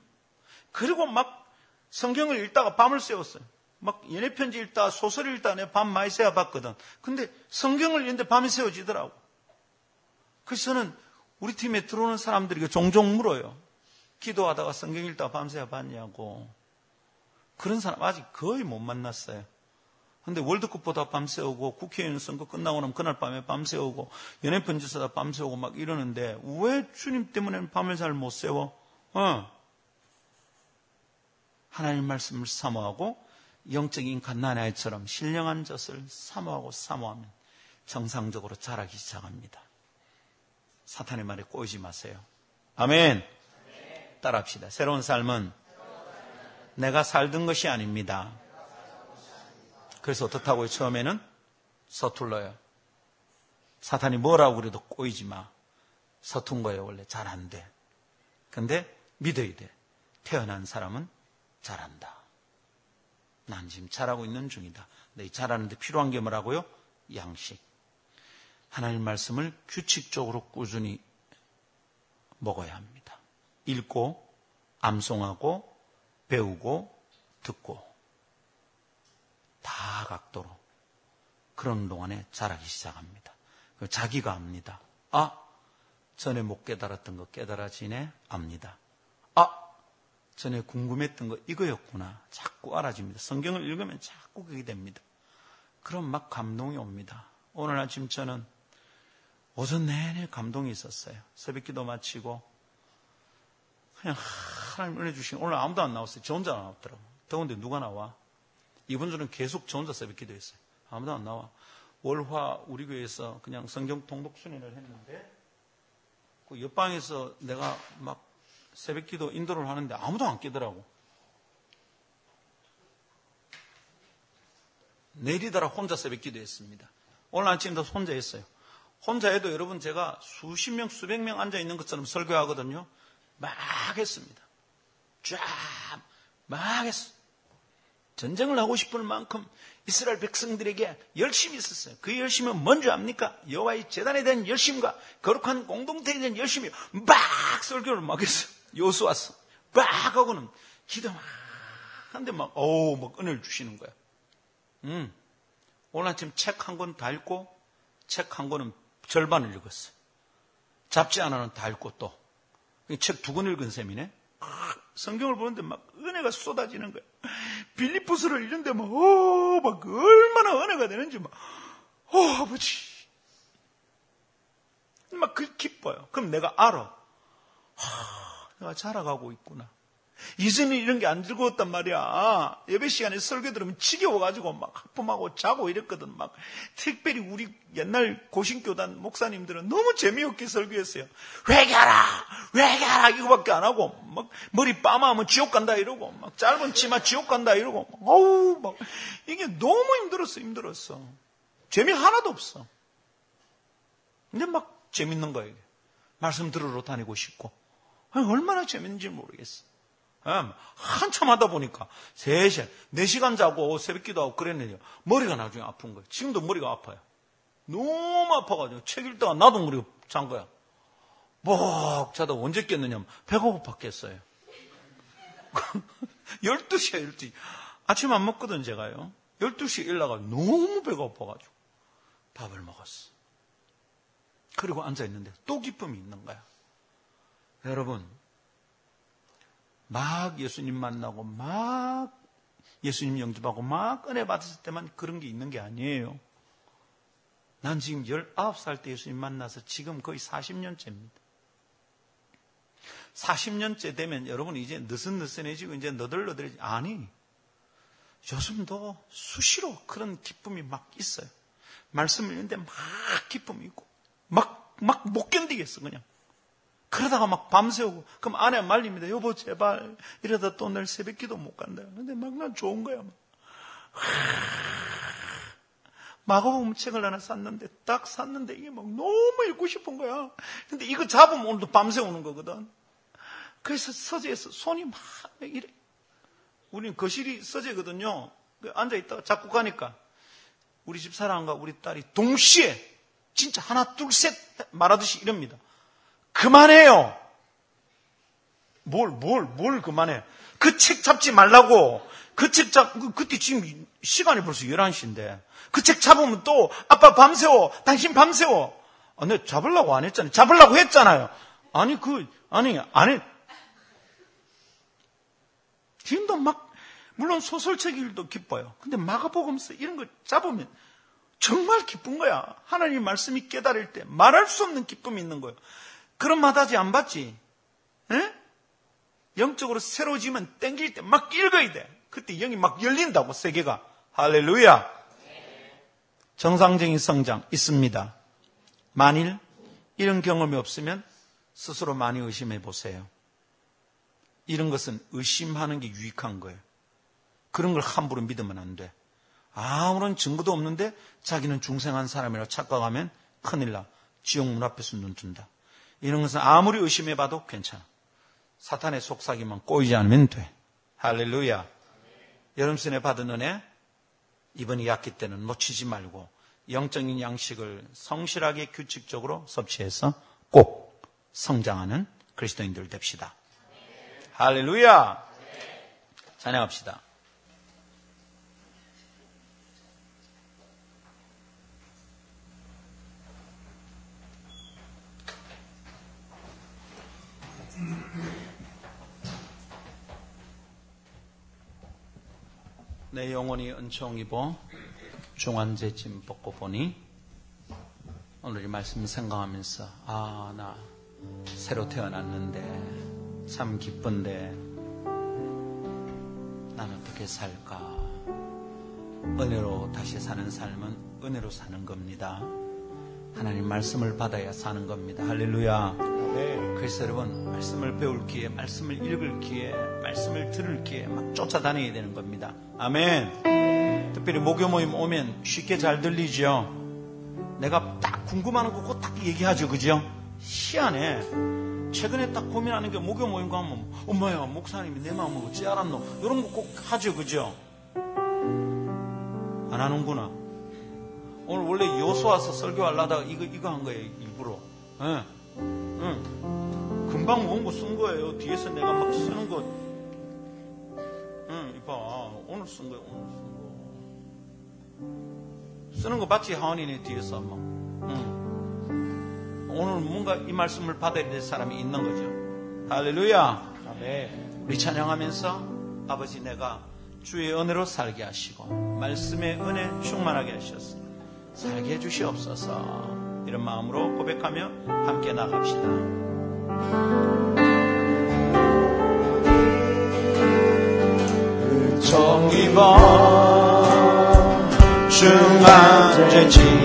그리고 막 성경을 읽다가 밤을 새웠어요. 막 연애 편지 읽다 소설 읽다 내 밤 많이 새워 봤거든. 근데 성경을 읽는데 밤이 새워지더라고. 그래서 저는 우리 팀에 들어오는 사람들이 종종 물어요. 기도하다가 성경 읽다가 밤새워 봤냐고. 그런 사람 아직 거의 못 만났어요. 근데 월드컵보다 밤새우고 국회의원 선거 끝나고 나면 그날 밤에 밤새우고 연애 편지 쓰다 밤새우고 막 이러는데 왜 주님 때문에 밤을 잘못 세워? 어. 하나님 말씀을 사모하고 영적인 갓난아이처럼 신령한 젖을 사모하고 사모하면 정상적으로 자라기 시작합니다. 사탄의 말에 꼬이지 마세요. 아멘. 따라합시다. 새로운 삶은 내가 살던 것이 아닙니다. 그래서 어떻다고요? 처음에는 서툴러요. 사탄이 뭐라고 그래도 꼬이지 마. 서툰 거예요. 원래 잘 안 돼. 근데 믿어야 돼. 태어난 사람은 잘한다. 난 지금 잘하고 있는 중이다. 내 잘하는데 필요한 게 뭐라고요? 양식. 하나님 말씀을 규칙적으로 꾸준히 먹어야 합니다. 읽고, 암송하고, 배우고, 듣고. 다 각도로. 그런 동안에 자라기 시작합니다. 자기가 압니다. 아, 전에 못 깨달았던 거 깨달아지네? 압니다. 아, 전에 궁금했던 거 이거였구나. 자꾸 알아집니다. 성경을 읽으면 자꾸 그게 됩니다. 그럼 막 감동이 옵니다. 오늘 아침 저는 오전 내내 감동이 있었어요. 새벽 기도 마치고 그냥 하나님 은혜 주신 오늘 아무도 안 나왔어요. 저 혼자 나왔더라고. 더운데 누가 나와? 이번 주는 계속 저 혼자 새벽 기도했어요. 아무도 안 나와. 월화 우리 교회에서 그냥 성경 통독 순회를 했는데 그 옆방에서 내가 막 새벽 기도 인도를 하는데 아무도 안 깨더라고. 내리더라 혼자 새벽 기도 했습니다. 오늘 아침도 혼자 했어요. 혼자 해도 여러분 제가 수십 명, 수백 명 앉아 있는 것처럼 설교하거든요. 막 했습니다. 쫙, 막 했어. 전쟁을 하고 싶을 만큼 이스라엘 백성들에게 열심히 있었어요. 그 열심은 뭔지 압니까? 여호와의 재단에 대한 열심과 거룩한 공동체에 대한 열심이 막 설교를 막 했어요. 요수왔어. 막 하고는 기도 막 한데 막, 어우, 막 은혜를 주시는 거야. 음. 오늘 아침 책 한 권 다 읽고, 책 한 권은 절반을 읽었어. 잡지 하나는 다 읽고 또. 책 두 권 읽은 셈이네. 성경을 보는데 막 은혜가 쏟아지는 거야. 빌리포스를 읽는데 막, 어, 막 얼마나 은혜가 되는지 막, 어, 아버지. 막 그 기뻐요. 그럼 내가 알아. 하, 내가 자라가고 있구나. 이전에 이런 게 안 즐거웠단 말이야. 예배 시간에 설교 들으면 지겨워가지고 막 하품하고 자고 이랬거든. 막 특별히 우리 옛날 고신교단 목사님들은 너무 재미없게 설교했어요. 회개하라! 회개하라! 이거밖에 안 하고 막 머리 빠마하면 지옥 간다 이러고 막 짧은 치마 지옥 간다 이러고 어우 막 이게 너무 힘들었어 힘들었어. 재미 하나도 없어. 근데 막 재밌는 거예요. 말씀 들으러 다니고 싶고 얼마나 재밌는지 모르겠어. 음, 한참 하다 보니까 3시, 4시간 자고 새벽 기도하고 그랬는데 머리가 나중에 아픈 거예요. 지금도 머리가 아파요. 너무 아파가지고 책 읽다가 나도 머리가 잔 거야. 목 자다 언제 깼느냐 배가 고팠겠어요. 12시에 12시. 아침 안 먹거든 제가요. 12시에 일나가 너무 배가 고파가지고 밥을 먹었어. 그리고 앉아있는데 또 기쁨이 있는 거야. 여러분 막 예수님 만나고 막 예수님 영접하고 막 은혜 받았을 때만 그런 게 있는 게 아니에요. 난 지금 19살 때 예수님 만나서 지금 거의 40년째입니다. 40년째 되면 여러분 이제 느슨느슨해지고 이제 너덜너덜해지 아니. 요즘도 수시로 그런 기쁨이 막 있어요. 말씀을 읽는데 막 기쁨이 있고 막, 막 못 견디겠어, 그냥. 그러다가 막 밤새우고, 그럼 아내 말립니다. 여보, 제발. 이러다 또 내일 새벽 기도 못 간다. 근데 막 난 좋은 거야. 막. 마가복음 책을 하나 샀는데, 딱 샀는데 이게 막 너무 읽고 싶은 거야. 근데 이거 잡으면 오늘도 밤새우는 거거든. 그래서 서재에서 손이 막 이래. 우리는 거실이 서재거든요. 그 앉아 있다가 자꾸 가니까 우리 집 사람과 우리 딸이 동시에 진짜 하나 둘 셋 말하듯이 이럽니다. 그만해요. 뭘, 뭘, 뭘 그만해. 그책 잡지 말라고. 그 책 잡, 그, 그때 지금 시간이 벌써 11시인데. 그 책 잡으면 또, 아빠 밤새워. 당신 밤새워. 아, 내 잡으려고 안 했잖아요. 잡으려고 했잖아요. 아니, 그, 아니, 안 해. 지금도 막, 물론 소설책 일도 기뻐요. 근데 마가복음서 이런 거 잡으면 정말 기쁜 거야. 하나님 말씀이 깨달을 때 말할 수 없는 기쁨이 있는 거예요. 그런 마다지 안 받지? 에? 영적으로 새로워지면 땡길 때 막 읽어야 돼. 그때 영이 막 열린다고 세계가. 할렐루야. 정상적인 성장 있습니다. 만일 이런 경험이 없으면 스스로 많이 의심해 보세요. 이런 것은 의심하는 게 유익한 거예요. 그런 걸 함부로 믿으면 안 돼. 아무런 증거도 없는데 자기는 중생한 사람이라고 착각하면 큰일 나. 지옥 문 앞에서 눈 뜬다. 이런 것은 아무리 의심해봐도 괜찮아. 사탄의 속삭이만 꼬이지 않으면 돼. 할렐루야. 여름순에 받은 은혜, 이번 2학기 때는 놓치지 말고 영적인 양식을 성실하게 규칙적으로 섭취해서 꼭 성장하는 그리스도인들 됩시다. 할렐루야. 찬양합시다. 내 영혼이 은총 입어 중환제 짐 벗고 보니 오늘 이 말씀 생각하면서 아 나 새로 태어났는데 참 기쁜데 난 어떻게 살까? 은혜로 다시 사는 삶은 은혜로 사는 겁니다 하나님 말씀을 받아야 사는 겁니다 할렐루야 네. 그래서 여러분 말씀을 배울 기회, 말씀을 읽을 기회, 말씀을 들을 기회 막 쫓아다녀야 되는 겁니다. 아멘. 특별히 목요 모임 오면 쉽게 잘 들리죠. 내가 딱 궁금한 거 꼭 딱 얘기하죠, 그죠? 희한해. 최근에 딱 고민하는 게 목요 모임 가면 엄마야 목사님이 내 마음을 어찌 알았노? 이런 거 꼭 하죠, 그죠? 안 하는구나. 오늘 원래 요소 와서 설교하려다가 이거 이거 한 거예요, 일부러. 네. 응. 금방 원고 쓴 거예요. 뒤에서 내가 막 쓰는 거. 응, 이봐. 오늘 쓴 거야, 오늘 쓴 거. 쓰는 거 봤지, 하원이네 뒤에서 막. 응. 오늘 뭔가 이 말씀을 받아야 될 사람이 있는 거죠. 할렐루야. 아멘. 우리 찬양하면서 아버지 내가 주의 은혜로 살게 하시고 말씀의 은혜 충만하게 하셔서 살게 해주시옵소서. 이런 마음으로 고백하며 함께 나갑시다. 정의범 중앙 죄지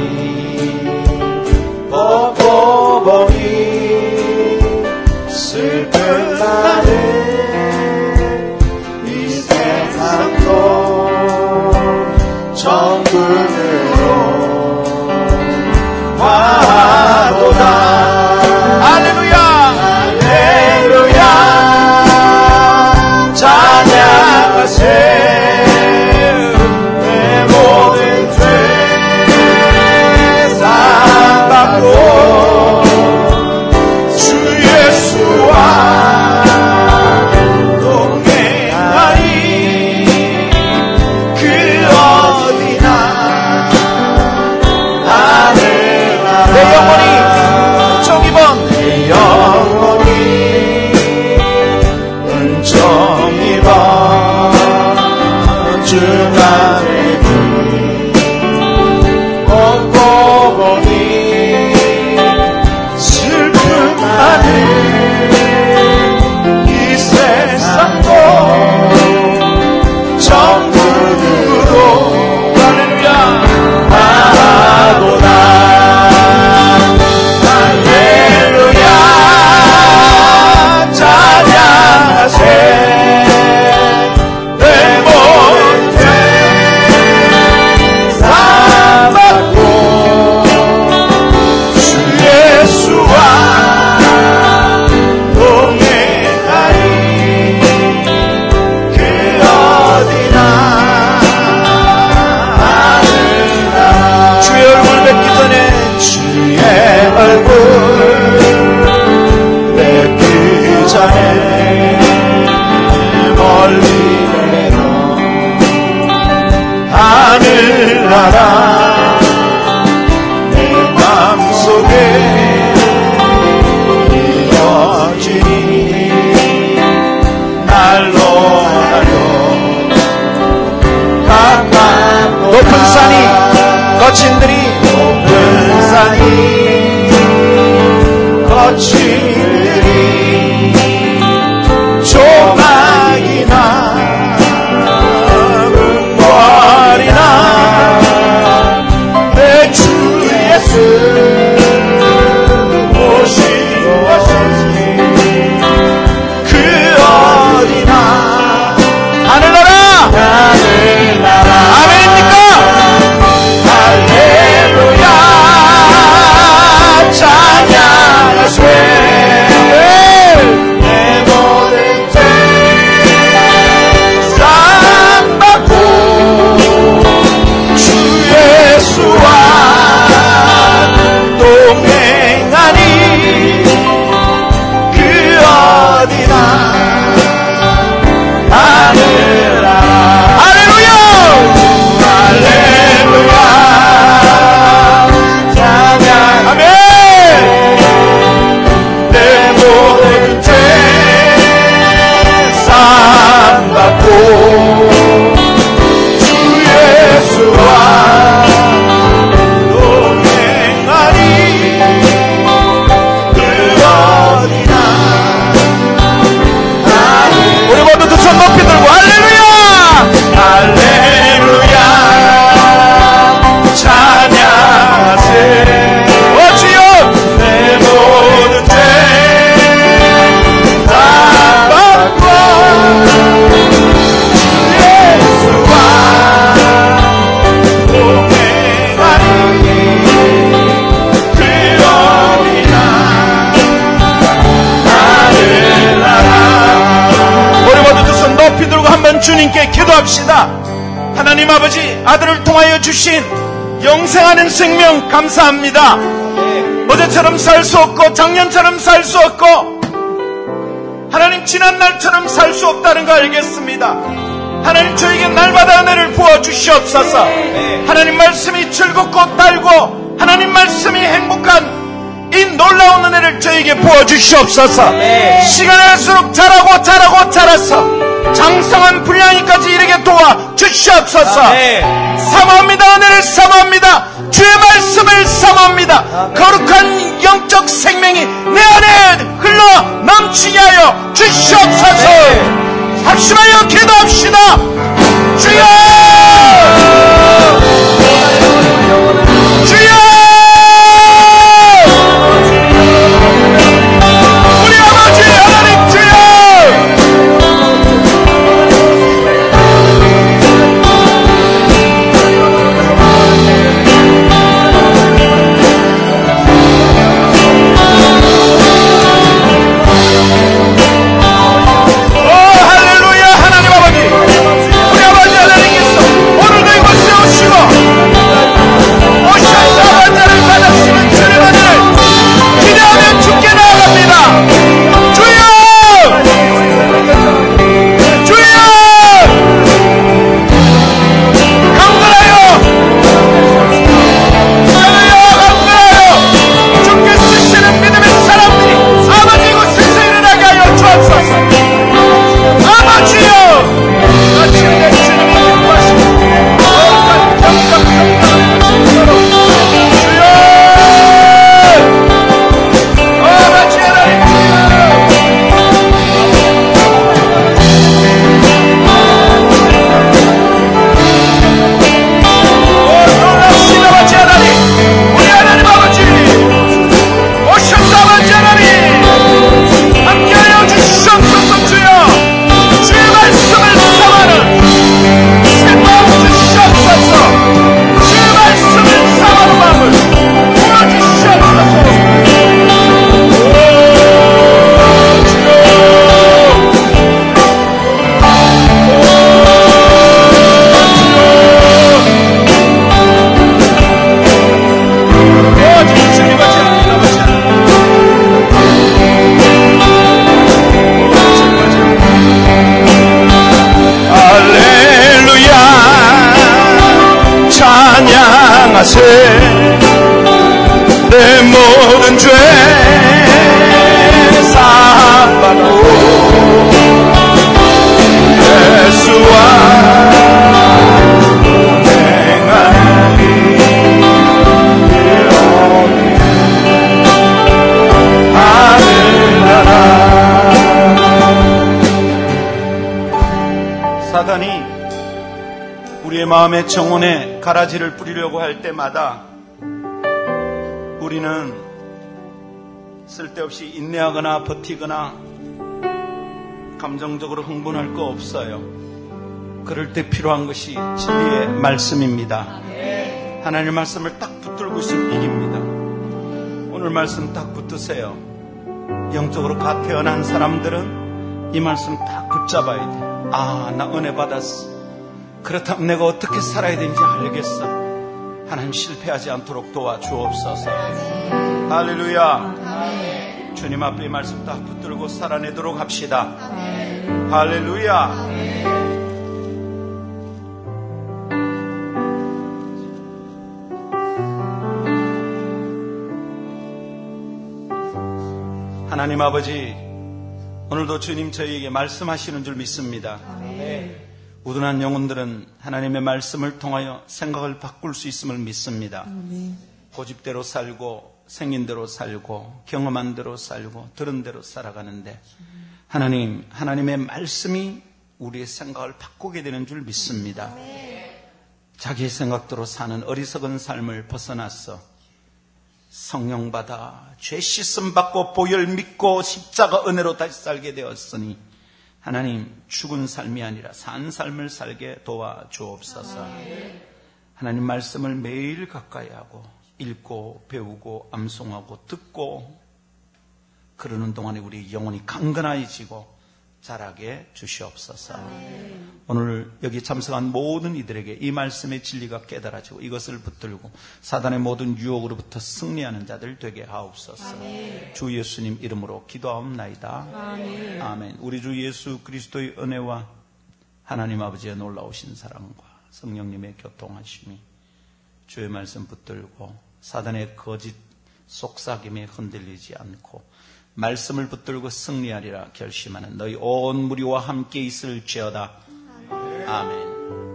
child. 주신 영생하는 생명 감사합니다. 어제처럼 살 수 없고 작년처럼 살 수 없고 하나님 지난 날처럼 살 수 없다는 거 알겠습니다. 하나님 저에게 날마다 은혜를 부어 주시옵소서. 하나님 말씀이 즐겁고 달고 하나님 말씀이 행복한 이 놀라운 은혜를 저에게 부어 주시옵소서. 시간이 갈수록 자라고 자라고 자라서 장성한 분량이까지 이르게 도와 주시옵소서. 사모합니다. 은혜를 사모합니다. 주의 말씀을 사모합니다. 거룩한 영적 생명이 내 안에 흘러 넘치게 하여 주시옵소서. 합심하여 기도합시다. 마음의 정원에 가라지를 뿌리려고 할 때마다 우리는 쓸데없이 인내하거나 버티거나 감정적으로 흥분할 거 없어요. 그럴 때 필요한 것이 진리의 말씀입니다. 하나님의 말씀을 딱 붙들고 있으면 이깁니다. 오늘 말씀 딱 붙드세요. 영적으로 가 태어난 사람들은 이 말씀 딱 붙잡아야 돼. 아, 나 은혜 받았어. 그렇다면 내가 어떻게 살아야 되는지 알겠어. 하나님 실패하지 않도록 도와주옵소서. 할렐루야. 주님 앞에 말씀 딱 붙들고 살아내도록 합시다. 할렐루야. 하나님 아버지, 오늘도 주님 저희에게 말씀하시는 줄 믿습니다. 우둔한 영혼들은 하나님의 말씀을 통하여 생각을 바꿀 수 있음을 믿습니다. 고집대로 살고 생긴 대로 살고 경험한 대로 살고 들은 대로 살아가는데 하나님 하나님의 말씀이 우리의 생각을 바꾸게 되는 줄 믿습니다. 자기의 생각대로 사는 어리석은 삶을 벗어났어 성령 받아 죄 씻음 받고 보혈 믿고 십자가 은혜로 다시 살게 되었으니 하나님 죽은 삶이 아니라 산 삶을 살게 도와 주옵소서. 하나님 말씀을 매일 가까이 하고 읽고 배우고 암송하고 듣고 그러는 동안에 우리 영혼이 강건해지고 자라게 주시옵소서. 아멘. 오늘 여기 참석한 모든 이들에게 이 말씀의 진리가 깨달아지고 이것을 붙들고 사단의 모든 유혹으로부터 승리하는 자들 되게 하옵소서. 아멘. 주 예수님 이름으로 기도하옵나이다. 아멘. 아멘. 우리 주 예수 그리스도의 은혜와 하나님 아버지의 놀라우신 사랑과 성령님의 교통하심이 주의 말씀 붙들고 사단의 거짓 속삭임에 흔들리지 않고 말씀을 붙들고 승리하리라 결심하는 너희 온 무리와 함께 있을지어다. 아멘.